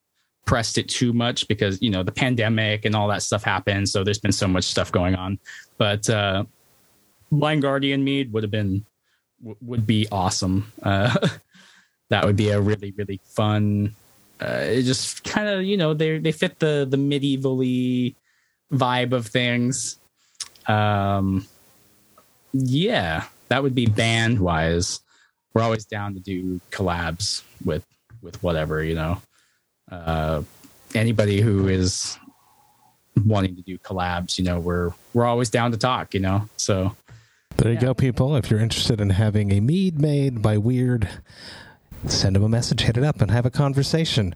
pressed it too much because you know the pandemic and all that stuff happened so there's been so much stuff going on. But uh blind guardian mead would have been w- would be awesome. Uh that would be a really really fun uh it just kind of you know they they fit the the medievally vibe of things um yeah that would be band wise we're always down to do collabs with with whatever you know uh, anybody who is wanting to do collabs, you know, we're we're always down to talk, you know. So There you go, people. If you're interested in having a mead made by Wyrd, send him a message, hit it up, and have a conversation.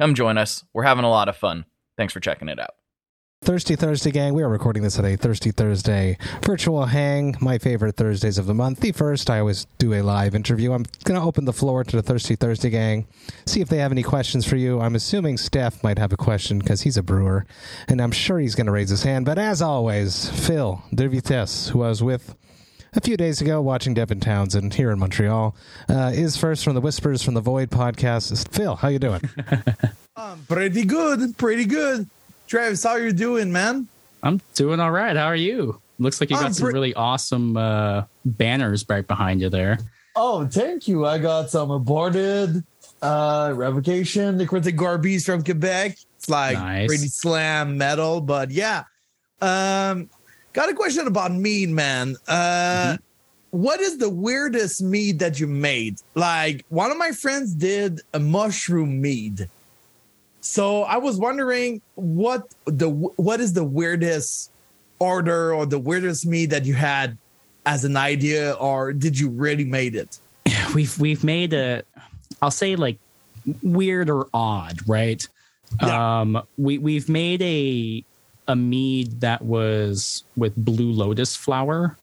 Come join us. We're having a lot of fun. Thanks for checking it out. Thirsty Thursday, gang. We are recording this at a Thirsty Thursday virtual hang. My favorite Thursdays of the month. The first, I always do a live interview. I'm going to open the floor to the Thirsty Thursday gang, see if they have any questions for you. I'm assuming Steph might have a question because he's a brewer, and I'm sure he's going to raise his hand. But as always, Phil De Vitesse, who I was with a few days ago watching Devin Townsend here in Montreal, uh, is first from the Whispers from the Void podcast. Phil, how you doing? I'm pretty good, pretty good. Travis, how you doing, man? I'm doing all right. How are you? Looks like you got I'm some pre- really awesome uh, banners right behind you there. Oh, thank you. I got some aborted uh revocation, the critic Garbies from Quebec. It's like Nice. pretty slam metal, but yeah. Um got a question about mead, man. Uh what is the weirdest mead that you made? Like one of my friends did a mushroom mead. So I was wondering what the what is the weirdest order or the weirdest mead that you had as an idea, or did you really made it? We've we've made a, I'll say like weird or odd, right? Yeah. Um, we we've made a a mead that was with blue lotus flower.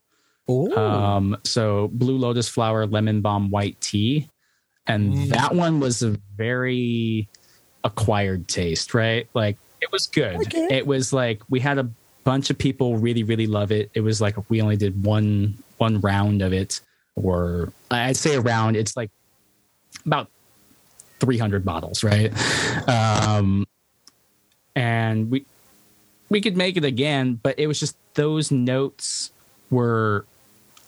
Um, so blue lotus flower, lemon balm, white tea, and Mm. that one was a very acquired taste, right? Like it was good. Okay. It was like we had a bunch of people really really love it. It was like we only did one one round of it, or I'd say a round. It's like about 300 bottles, right? Um, and we we could make it again, but it was just those notes were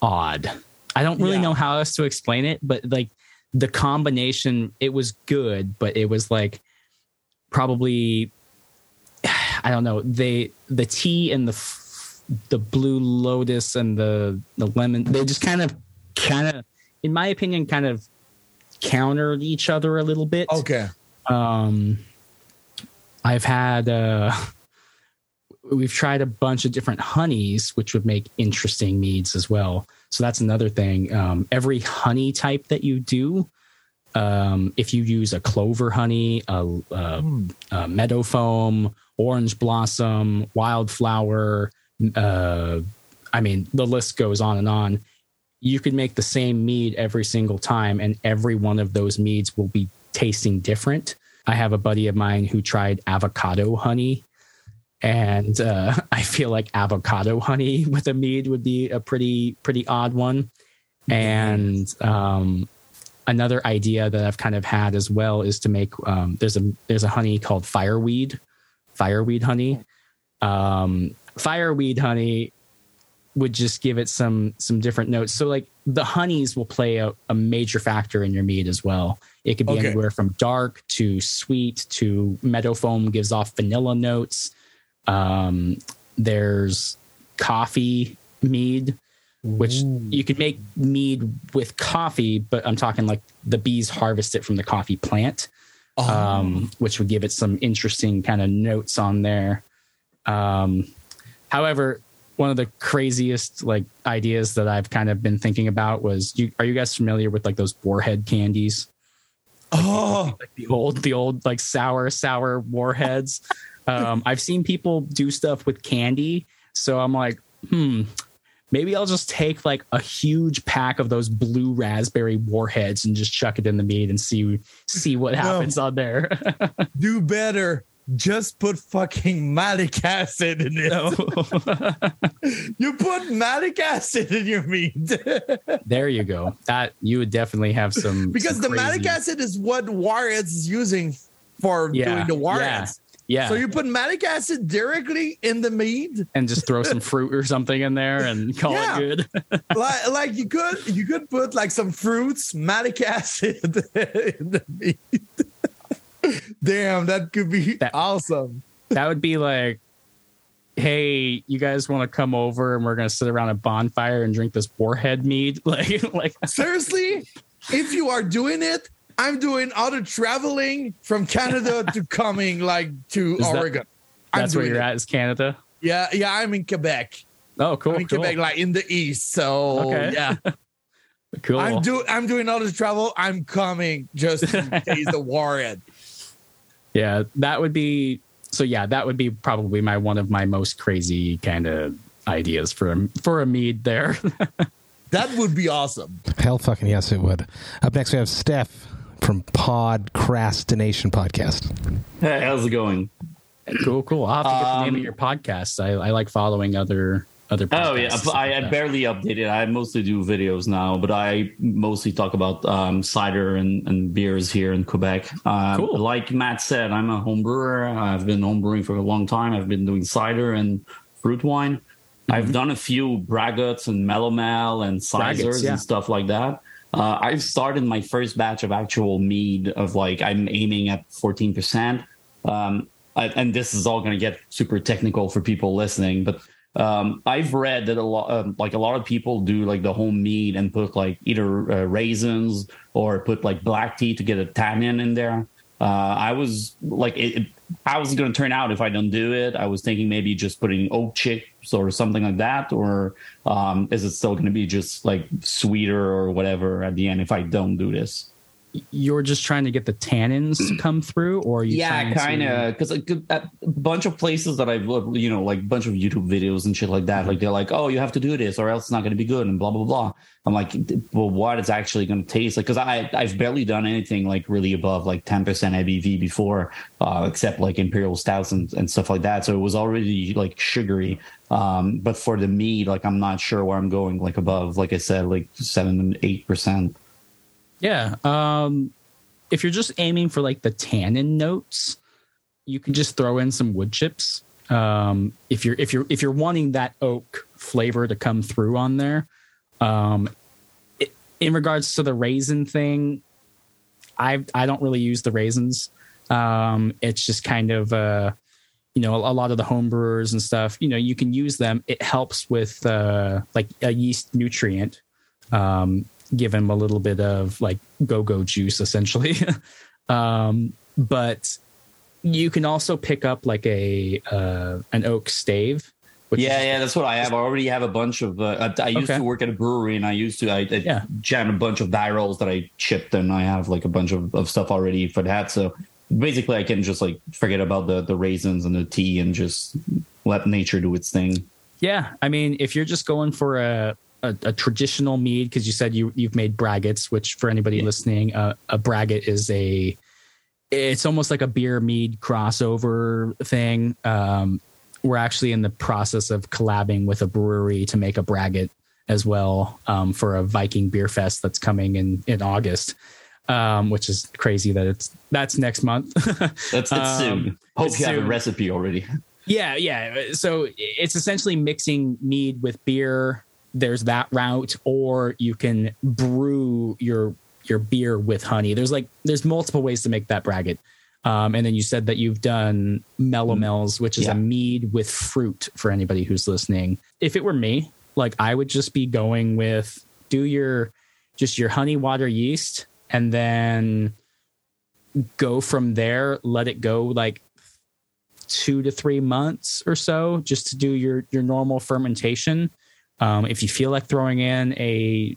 odd. I don't really Yeah. know how else to explain it, but like the combination, it was good, but it was like probably I don't know. They the tea and the f- the blue lotus and the the lemon, they just kind of kind of in my opinion kind of countered each other a little bit. Okay. Um, I've had uh, we've tried a bunch of different honeys, which would make interesting meads as well. So that's another thing. Um, every honey type that you do, um, if you use a clover honey, a, a, a meadow foam, orange blossom, wildflower, uh, I mean, the list goes on and on. You could make the same mead every single time, and every one of those meads will be tasting different. I have a buddy of mine who tried avocado honey, and uh, I feel like avocado honey with a mead would be a pretty pretty odd one. And um, another idea that I've kind of had as well is to make um, there's a there's a honey called fireweed, fireweed honey. Um, fireweed honey would just give it some some different notes. So like the honeys will play a, a major factor in your mead as well. It could be Okay. anywhere from dark to sweet to meadow foam gives off vanilla notes. Um, there's coffee mead, which you could make mead with coffee, but I'm talking like the bees harvest it from the coffee plant, um, which would give it some interesting kind of notes on there. Um, however, one of the craziest like ideas that I've kind of been thinking about was you are you guys familiar with like those warhead candies? Oh, Like the old the old like sour sour warheads. Um I've seen people do stuff with candy, so I'm like, hmm, maybe I'll just take like a huge pack of those blue raspberry warheads and just chuck it in the mead and see see what happens on there. do better. Just put fucking malic acid in it. you put malic acid in your mead there you go. That you would definitely have some because some the malic acid is what warheads is using for Yeah, doing the warheads. Yeah. So you put malic acid directly in the mead, and just throw some fruit or something in there and call Yeah. it good. like like you could you could put like some fruits, malic acid in the mead. Damn, that could be That- awesome. that would be like, hey, you guys want to come over and we're gonna sit around a bonfire and drink this warhead mead? Like, like Seriously, if you are doing it, I'm doing all the traveling from Canada to coming like to Is that- Oregon. I'm that's where you're it. at is Canada. Yeah, yeah, I'm in Quebec. Oh, cool. I'm in cool. Quebec, like in the east. So Okay. yeah, cool. I'm do I'm doing all this travel. I'm coming just in case the war ends. Yeah, that would be so. Yeah, that would be probably my one of my most crazy kind of ideas for a, for a mead there. That would be awesome. Hell fucking yes, it would. Up next, we have Steph from Podcrastination Podcast. Hey, how's it going? cool, cool. I'll have to get the name Um, of your podcast. I, I like following other other. Podcasts Oh yeah, and I, I barely update it. I mostly do videos now, but I mostly talk about um, cider and, and beers here in Quebec. Um, Cool. Like Matt said, I'm a home brewer. I've been home brewing for a long time. I've been doing cider and fruit wine. Mm-hmm. I've done a few braggots and melomel and Braggots, cysers yeah. and stuff like that. Uh, I've started my first batch of actual mead of like I'm aiming at 14%. Um, and this is all going to get super technical for people listening, but um, I've read that a lot, um, like a lot of people do like the whole mead and put like either uh, raisins or put like black tea to get a tannin in there. Uh, I was like, it, it, how was going to turn out if I don't do it? I was thinking maybe just putting oak chips or something like that, or um, is it still going to be just like sweeter or whatever at the end if I don't do this? You're just trying to get the tannins to come through, or are you yeah, kind of. Because like, a bunch of places that I've you know, like a bunch of YouTube videos and shit like that, like they're like, oh, you have to do this or else it's not going to be good and blah blah blah. I'm like, well, what it's actually going to taste like? Because I I've barely done anything like really above like 10% ABV before, uh, except like imperial stouts and, and stuff like that. So it was already like sugary. Um, but for the mead, like I'm not sure where I'm going like above, like I said, like seven and eight percent. Yeah. Um, if you're just aiming for like the tannin notes, you can just throw in some wood chips. Um, if you're if you're if you're wanting that oak flavor to come through on there, um, it, in regards to the raisin thing, I I don't really use the raisins. Um, it's just kind of uh, you know a, a lot of the home brewers and stuff. You know you can use them. It helps with uh, like a yeast nutrient. Um, give him a little bit of like go-go juice essentially um but you can also pick up like a uh an oak stave which yeah, is- yeah, that's what I have. I already have a bunch of. Uh, I, I used Okay. to work at a brewery, and I used to I, I Yeah. jam a bunch of barrels that I chipped, and I have like a bunch of, of stuff already for that. So basically, I can just like forget about the the raisins and the tea, and just let nature do its thing. yeah i mean if you're just going for a a, a traditional mead because you said you you've made braggots which for anybody listening uh, a braggot is a it's almost like a beer mead crossover thing um we're actually in the process of collabing with a brewery to make a braggot as well um, for a Viking beer fest that's coming in in August, um, which is crazy that it's that's next month. That's Um, soon. Hope it's you have a recipe already. yeah, yeah. So it's essentially mixing mead with beer. There's that route, or you can brew your your beer with honey. There's like there's multiple ways to make that braggot. Um, and then you said that you've done melomels, which is Yeah. a mead with fruit for anybody who's listening. If it were me, like I would just be going with do your just your honey water yeast and then go from there, let it go like two to three months or so just to do your your normal fermentation. Um, if you feel like throwing in a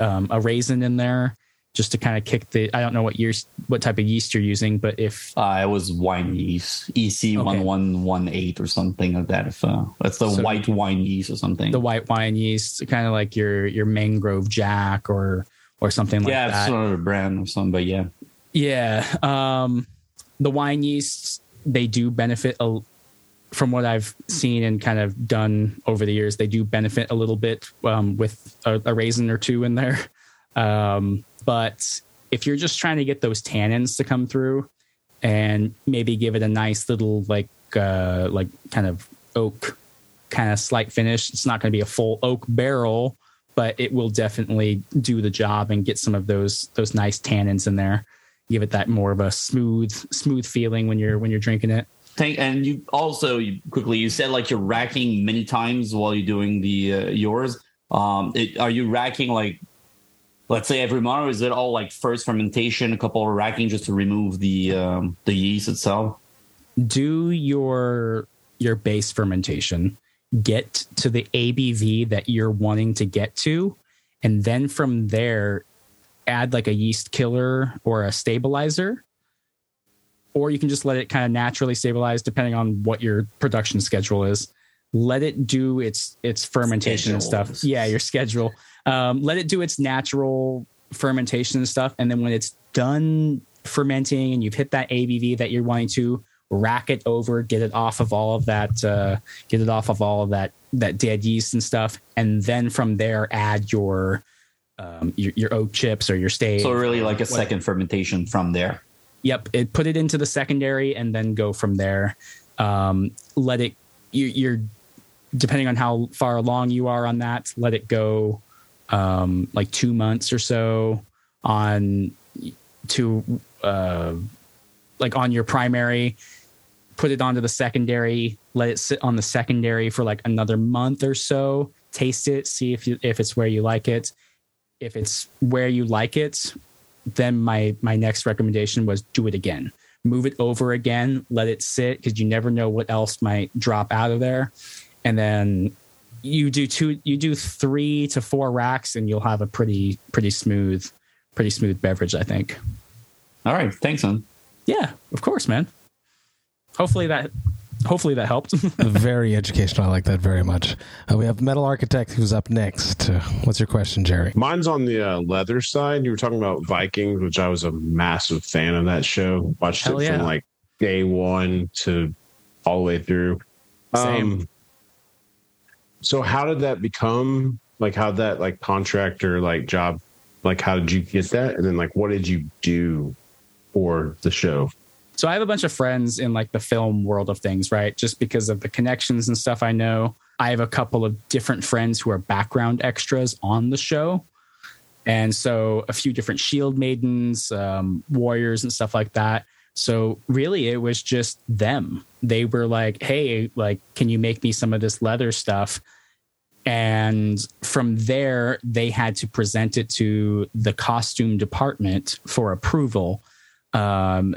um, a raisin in there, just to kind of kick the I don't know what yeast what type of yeast you're using, but if Uh, it was wine yeast, EC one one one eight or something like that. If uh, that's the So- white wine yeast or something. the white wine yeast, kind of like your your mangrove jack or or something like yeah, that. it's sort of a brand or something, but yeah. Yeah. Um, the wine yeasts, they do benefit a, from what I've seen and kind of done over the years. They do benefit a little bit um, with a, a raisin or two in there. Um, but if you're just trying to get those tannins to come through and maybe give it a nice little like uh, like kind of oak kind of slight finish, it's not going to be a full oak barrel, but it will definitely do the job and get some of those those nice tannins in there give it that more of a smooth smooth feeling when you're when you're drinking it Thank, and you also you, quickly you said like you're racking many times while you're doing the uh, yours. Um, it, are you racking like, let's say every month, or is it all like first fermentation, a couple of racking just to remove the um, the yeast itself? do your your base fermentation get to the ABV that you're wanting to get to. And then from there, add like a yeast killer or a stabilizer. Or you can just let it kind of naturally stabilize depending on what your production schedule is. Let it do its its fermentation and stuff. Yeah, your schedule. Um, let it do its natural fermentation and stuff. And then when it's done fermenting and you've hit that ABV that you're wanting to, rack it over, get it off of all of that, uh, get it off of all of that that dead yeast and stuff, and then from there add your um, your, your oak chips or your stave. So really like a What- second fermentation from there. Yep, it put it into the secondary and then go from there. Um, let it you, you're depending on how far along you are on that. Let it go um, like two months or so on to uh, like on your primary. Put it onto the secondary. Let it sit on the secondary for like another month or so. Taste it. See if you, if it's where you like it. If it's where you like it, then my my next recommendation was do it again. Move it over again let it sit because you never know what else might drop out of there. And then you do two you do three to four racks and you'll have a pretty pretty smooth pretty smooth beverage i think. All right, thanks, man. yeah of course man. Hopefully that hopefully that helped very educational. I like that very much. Uh, we have Metal Architect who's up next. Uh, what's your question, Jerry? Mine's on the uh, leather side. You were talking about Vikings, which I was a massive fan of that show. Watched Hell it yeah. from like day one to all the way through. Same. so how did that become like how did that like contractor like job like how did you get that and then like what did you do for the show? So I have a bunch of friends in like the film world of things, right? Just because of the connections and stuff I know. I have a couple of different friends who are background extras on the show. And so a few different shield maidens, um, warriors, and stuff like that. So really, it was just them. They were like, hey, like, can you make me some of this leather stuff? And from there, they had to present it to the costume department for approval. Um,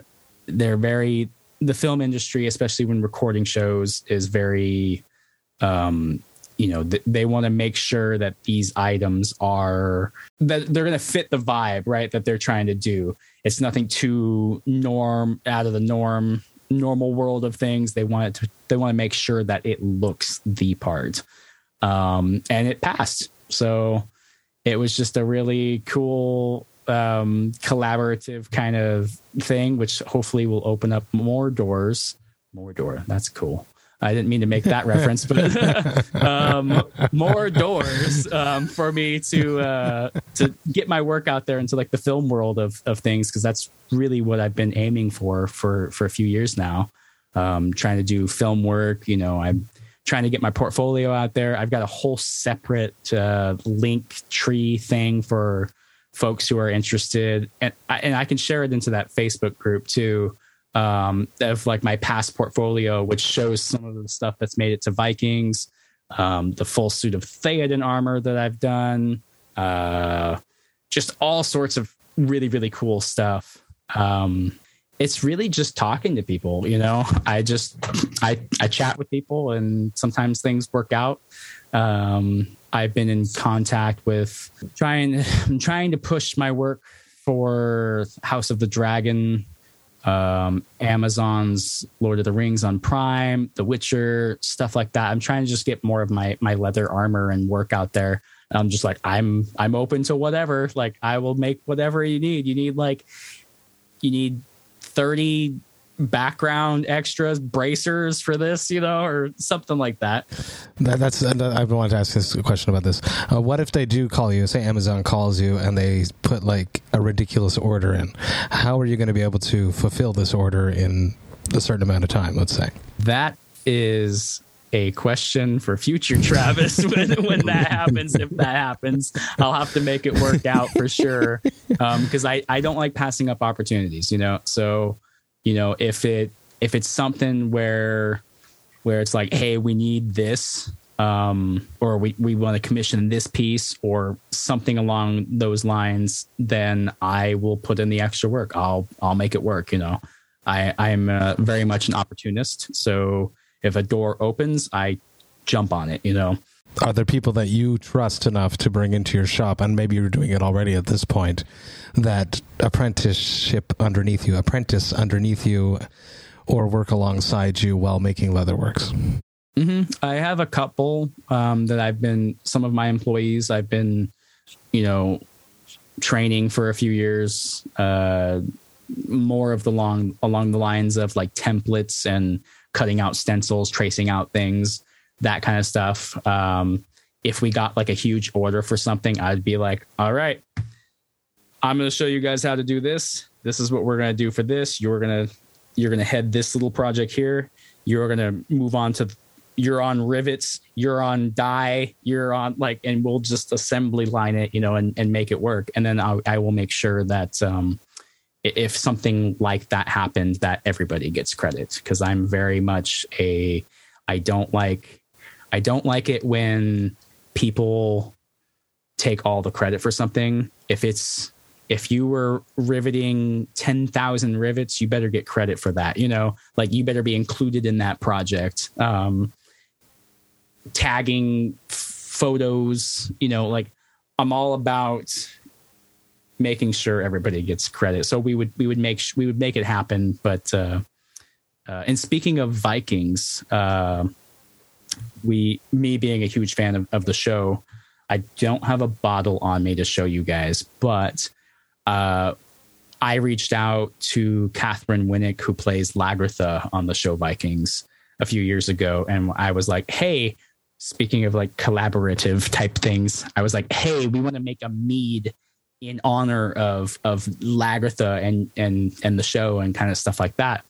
they're very the film industry especially when recording shows is very um you know th- they want to make sure that these items are that they're going to fit the vibe right that they're trying to do. It's nothing too norm out of the norm normal world of things. They want to they want to make sure that it looks the part. Um and it passed. So it was just a really cool um, collaborative kind of thing, which hopefully will open up more doors. More door. That's cool. I didn't mean to make that reference, but um, more doors um, for me to uh, to get my work out there into like the film world of of things because that's really what I've been aiming for for for a few years now. Um, trying to do film work. You know, I'm trying to get my portfolio out there. I've got a whole separate uh, link tree thing for folks who are interested, and I, and I can share it into that Facebook group too. Um, of like my past portfolio, which shows some of the stuff that's made it to Vikings, um, the full suit of Theoden armor that I've done, uh, just all sorts of really really cool stuff. Um, it's really just talking to people, you know. I just I I chat with people, and sometimes things work out. Um, I've been in contact with trying I'm trying to push my work for House of the Dragon, um, Amazon's Lord of the Rings on Prime, The Witcher, stuff like that. I'm trying to just get more of my my leather armor and work out there. I'm just like I'm I'm open to whatever. Like I will make whatever you need. You need like you need 30 background extras bracers for this you know or something like that That, that's I've wanted to ask this question about this. Uh, what if they do call you? Say Amazon calls you and they put like a ridiculous order in. How are you going to be able to fulfill this order in a certain amount of time? Let's say. that is a question for future Travis when, when that happens. If that happens, I'll have to make it work out for sure. Because I, I don't like passing up opportunities, you know. So, you know, if it if it's something where where it's like, hey, we need this, um, or we, we want to commission this piece or something along those lines, then I will put in the extra work. I'll I'll make it work. You know, I I'm uh, very much an opportunist. So if a door opens, I jump on it. You know. Are there people that you trust enough to bring into your shop, and maybe you're doing it already at this point, that apprenticeship underneath you, apprentice underneath you, or work alongside you while making leatherworks? hmm I have a couple um, that I've been, some of my employees, I've been, you know, training for a few years, uh, more of the long, along the lines of like templates and cutting out stencils, tracing out things, that kind of stuff. Um, if we got like a huge order for something, I'd be like, all right, I'm going to show you guys how to do this. This is what we're going to do for this. You're going to, you're going to head this little project here. You're going to move on to you're on rivets, you're on die, you're on like, and we'll just assembly line it, you know, and, and make it work. And then I, I will make sure that um, if something like that happened, that everybody gets credit because I'm very much a, I don't like, I don't like it when people take all the credit for something. If it's, if you were riveting 10,000 rivets, you better get credit for that. You know, like you better be included in that project. Um, tagging photos, you know, like I'm all about making sure everybody gets credit. So we would we would make we would make it happen. But uh, uh, and speaking of Vikings, uh, we me being a huge fan of, of the show, I don't have a bottle on me to show you guys, but uh, I reached out to Katheryn Winnick, who plays Lagertha on the show Vikings a few years ago, and I was like, "Hey, speaking of like collaborative type things, I was like, "Hey, we want to make a mead in honor of of Lagertha and and and the show and kind of stuff like that.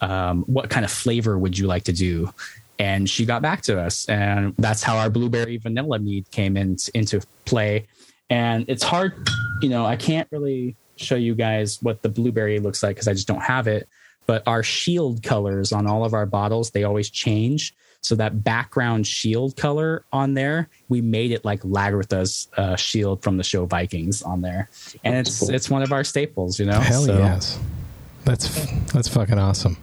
Um, what kind of flavor would you like to do?" And she got back to us, and that's how our blueberry vanilla mead came in, into play. And it's hard, you know, I can't really show you guys what the blueberry looks like because I just don't have it. But our shield colors on all of our bottles, they always change. So that background shield color on there, we made it like Lagertha's uh, shield from the show Vikings on there, and it's it's one of our staples, you know. Hell So- yes, that's that's fucking awesome.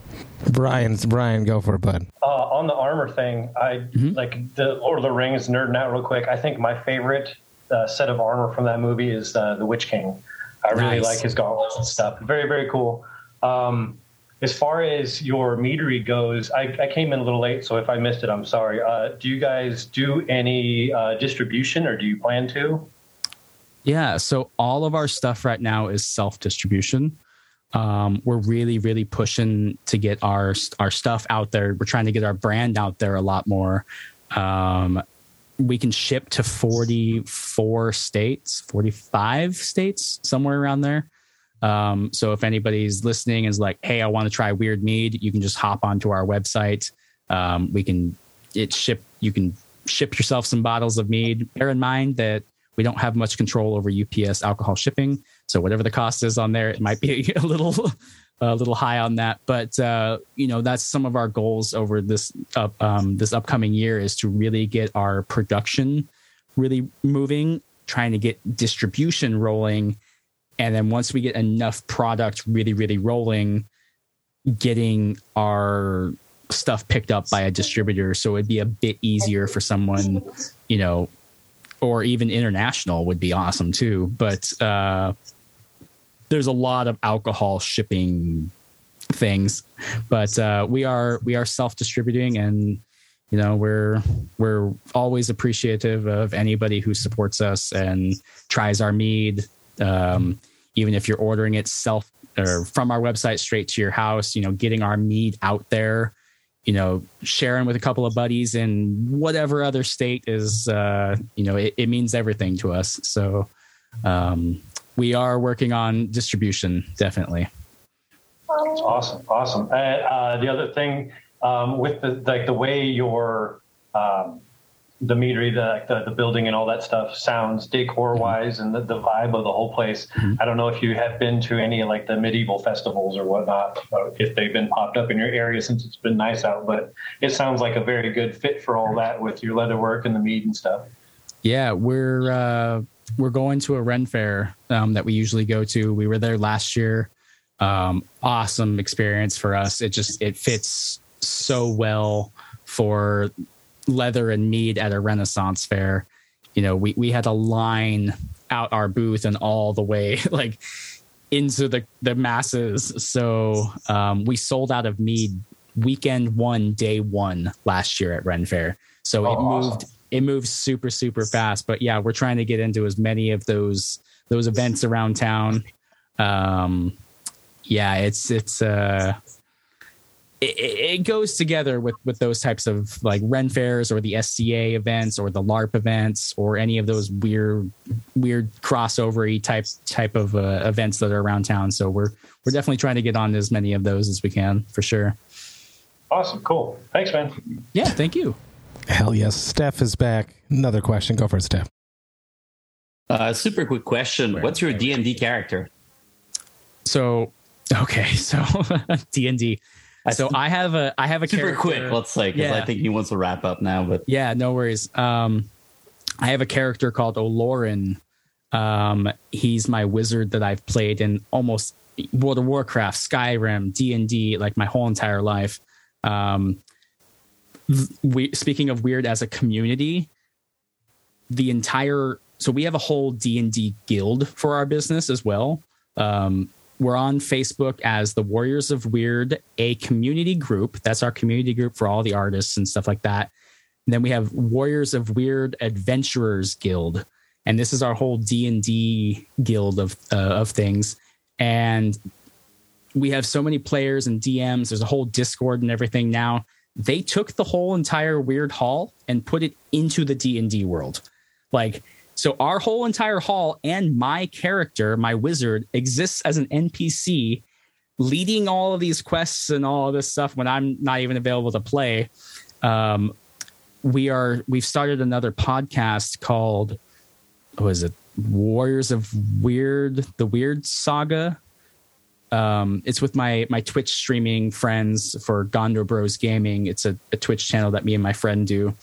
Brian, Brian, go for it, bud. Uh, on the armor thing, I like the Lord of the Rings nerding out real quick. I think my favorite uh, set of armor from that movie is uh, the Witch King. I really Nice. like his gauntlets and stuff. Very very cool. Um, as far as your meadery goes, I, I came in a little late, so if I missed it, I'm sorry. Uh, do you guys do any uh, distribution, or do you plan to? Yeah, so all of our stuff right now is self distribution. Um, we're really, really pushing to get our our stuff out there. We're trying to get our brand out there a lot more. Um, we can ship to forty four states, forty five states, somewhere around there. Um, so if anybody's listening is like, "Hey, I want to try Wyrd mead," you can just hop onto our website. Um, we can it ship. You can ship yourself some bottles of mead. Bear in mind that we don't have much control over UPS alcohol shipping, so whatever the cost is on there, it might be a little a little high on that. But uh, you know, that's some of our goals over this up, um, this upcoming year is to really get our production really moving, trying to get distribution rolling, and then once we get enough product really really rolling, getting our stuff picked up by a distributor. So it'd be a bit easier for someone you know or even international would be awesome too. But uh there's a lot of alcohol shipping things but uh we are we are self-distributing and you know we're we're always appreciative of anybody who supports us and tries our mead. Um even if you're ordering it self or from our website straight to your house you know getting our mead out there you know sharing with a couple of buddies in whatever other state is uh you know it, it means everything to us. So um we are working on distribution definitely Awesome, awesome. And uh, the other thing um, with the like the way your um, the meadery, the, the the building, and all that stuff sounds decor wise, and the, the vibe of the whole place. I don't know if you have been to any like the medieval festivals or whatnot, or if they've been popped up in your area since it's been nice out. But it sounds like a very good fit for all that with your leather work and the mead and stuff. Yeah, we're uh, we're going to a Ren fair um, that we usually go to. We were there last year. Um, awesome experience for us. It just it fits so well for leather and mead at a Renaissance fair, you know, we we had to line out our booth and all the way like into the the masses. So um, we sold out of mead weekend one, day one last year at Ren Fair. So Oh, it moved awesome. It moves super super fast. But yeah, we're trying to get into as many of those those events around town. Um, yeah, it's it's uh it, it goes together with with those types of like Ren fairs or the SCA events or the LARP events or any of those weird weird crossovery type type of uh, events that are around town. So we're we're definitely trying to get on as many of those as we can for sure. Awesome. Cool. Thanks, man. Yeah, thank you. Hell yes. Steph is back. Another question. Go for it, Steph. Uh, super quick question. What's your D and D character? So okay, so D and D. So I have a I have a Super character- quick, let's say, because Yeah. I think he wants to wrap up now. But Yeah, no worries. Um, I have a character called Olorin. Um, he's my wizard that I've played in almost World of Warcraft, Skyrim, D and D, like my whole entire life. Um, th- we speaking of Wyrd as a community, the entire so we have a whole D and D guild for our business as well. Um, we're on Facebook as the Warriors of Wyrd, a community group. That's our community group for all the artists and stuff like that. And then we have Warriors of Wyrd Adventurers Guild, and this is our whole D and D guild of uh, of things. And we have so many players and DMs. There's a whole Discord and everything now. They took the whole entire Wyrd Hall and put it into the D and D world. Like, so our whole entire hall and my character, my wizard, exists as an NPC, leading all of these quests and all of this stuff when I'm not even available to play. Um, we are we've started another podcast called what is it warriors of Wyrd the Wyrd saga um it's with my my twitch streaming friends for gondor bros gaming. It's a, a twitch channel that me and my friend do.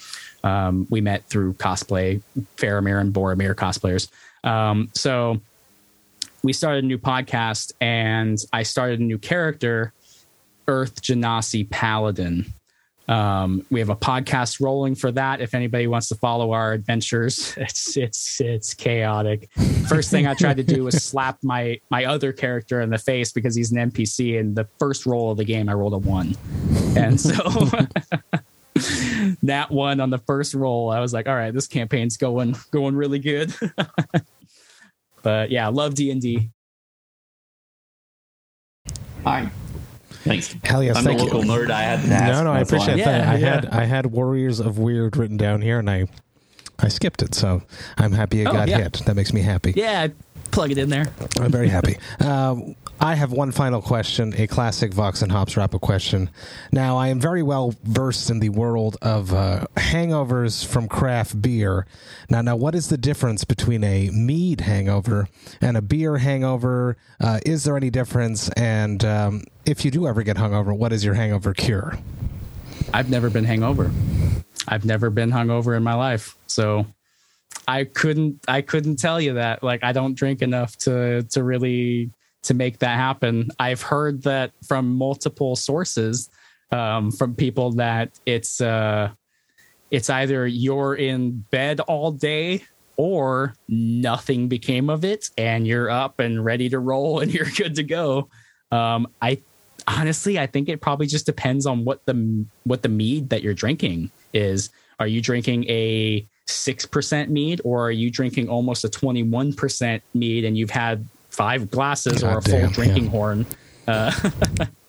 Um we met through cosplay faramir and boromir cosplayers. Um so we started a new podcast and i started a new character earth genasi paladin um, we have a podcast rolling for that. If anybody wants to follow our adventures, it's it's it's chaotic. First thing I tried to do was slap my my other character in the face because he's an NPC. And the first roll of the game, I rolled a one, and so that one on the first roll, I was like, all right, this campaign's going going really good. but yeah, love D and D. all right, thanks. Hell yes, I'm the thank you. local nerd. I had to ask. No, no, I that's why. appreciate that. Yeah, I yeah. had I had Warriors of Wyrd written down here, and I I skipped it, so I'm happy it Oh, got yeah. hit. That makes me happy. Yeah, plug it in there. I'm very happy. Um, I have one final question, a classic Vox and Hops wrap up question. Now, I am very well versed in the world of uh, hangovers from craft beer. Now, now, what is the difference between a mead hangover and a beer hangover? Uh, is there any difference? And um, if you do ever get hungover, what is your hangover cure? I've never been hangover. I've never been hungover in my life. So I couldn't I couldn't tell you that. Like I don't drink enough to to really to make that happen. I've heard that from multiple sources um, from people that it's uh it's either you're in bed all day or nothing became of it and you're up and ready to roll and you're good to go. Um, I honestly, I think it probably just depends on what the what the mead that you're drinking is. Are you drinking a six percent mead, or are you drinking almost a twenty one percent mead, and you've had five glasses or a God full drinking yeah. horn? Uh,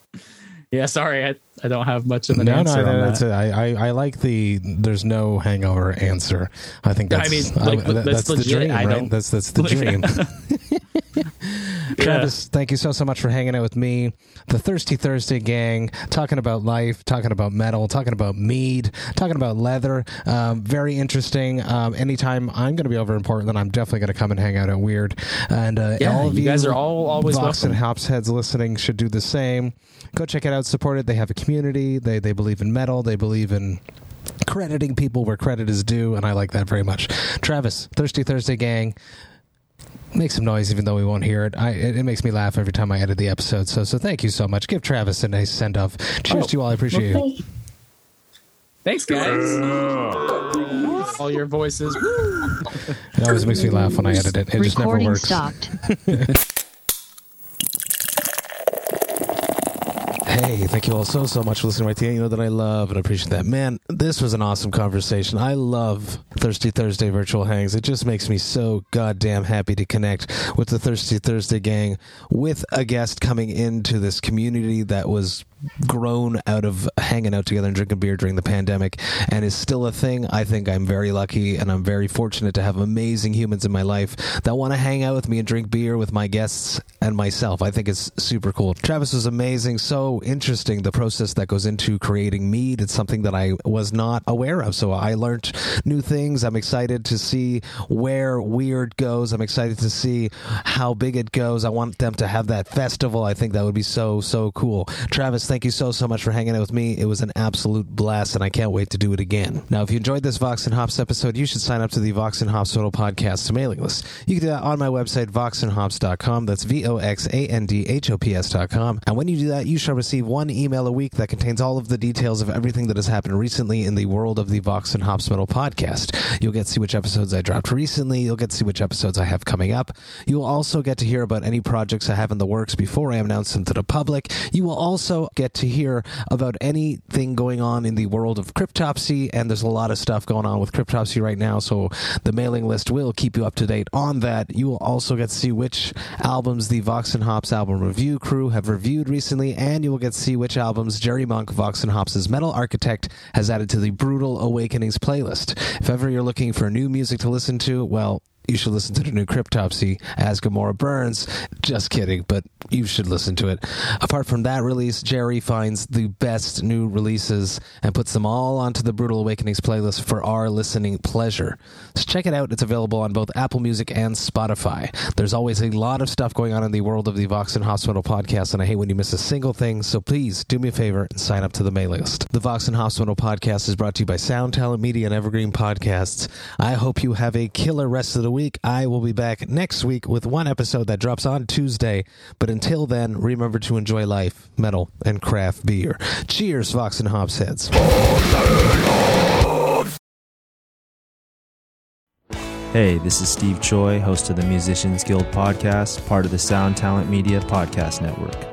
yeah, sorry, I, I don't have much of an No, no, answer on that's that. it. I, I, I like the there's no hangover answer. I think I that's mean, like, that- that's that's the legit. dream, I right? don't- That's that's the dream. Travis, thank you so so much for hanging out with me, the Thirsty Thursday gang, talking about life, talking about metal, talking about mead, talking about leather. Um, very interesting. Um, anytime I'm going to be over in Portland, I'm definitely going to come and hang out at Wyrd. And uh, Yeah, all of you you, guys are all always Vox and. Hops heads listening should do the same. Go check it out. Support it. They have a community. They they believe in metal. They believe in crediting people where credit is due, and I like that very much. Travis, Thirsty Thursday gang, make some noise even though we won't hear it. I it, it makes me laugh every time I edit the episode. So so thank you so much. Give Travis a nice send off. Cheers Oh, to you all. I appreciate well, you. Thanks, guys. All your voices. It always makes me laugh when I edit it. It just never works. stopped. Hey, thank you all so, so much for listening right end. You know that I love and appreciate that. Man, this was an awesome conversation. I love Thirsty Thursday virtual hangs. It just makes me so goddamn happy to connect with the Thirsty Thursday gang with a guest coming into this community that was grown out of hanging out together and drinking beer during the pandemic and is still a thing. I think I'm very lucky and I'm very fortunate to have amazing humans in my life that want to hang out with me and drink beer with my guests and myself. I think it's super cool. Travis was amazing, so interesting the process that goes into creating mead. It's something that I was not aware of. So I learned new things. I'm excited to see where Wyrd goes. I'm excited to see how big it goes. I want them to have that festival. I think that would be so so cool. Travis, thank you so so much for hanging out with me. It was an absolute blast and I can't wait to do it again. Now, if you enjoyed this Vox and Hops episode, you should sign up to the Vox and Hops Metal Podcast mailing list. You can do that on my website voxandhops.com. That's V O X A N D H O P S.com. And when you do that, you shall receive one email a week that contains all of the details of everything that has happened recently in the world of the Vox and Hops Metal podcast. You'll get to see which episodes I dropped recently. You'll get to see which episodes I have coming up. You will also get to hear about any projects I have in the works before I announce them to the public. You will also get to hear about anything going on in the world of cryptopsy, and there's a lot of stuff going on with cryptopsy right now, so the mailing list will keep you up to date on that. You will also get to see which albums the Vox and Hops album review crew have reviewed recently, and you will get to see which albums Jerry Monk, Vox and Hops' Metal Architect, has added to the Brewtal Awakenings playlist. If ever you're looking for new music to listen to, well, you should listen to the new Cryptopsy as Gomorrah Burns. Just kidding, but you should listen to it. Apart from that release, Jerry finds the best new releases and puts them all onto the Brewtal Awakenings playlist for our listening pleasure. So check it out. It's available on both Apple Music and Spotify. There's always a lot of stuff going on in the world of the Vox and Hops Metal podcast, and I hate when you miss a single thing. So please do me a favor and sign up to the mailing list. The Vox and Hops Metal podcast is brought to you by Sound Talent Media and Evergreen Podcasts. I hope you have a killer rest of the week. I will be back next week with one episode that drops on Tuesday. But until then, remember to enjoy life, metal, and craft beer. Cheers, Vox and Hops heads. Hey, this is Steve Choi, host of the Musicians Guild podcast, part of the Sound Talent Media Podcast Network.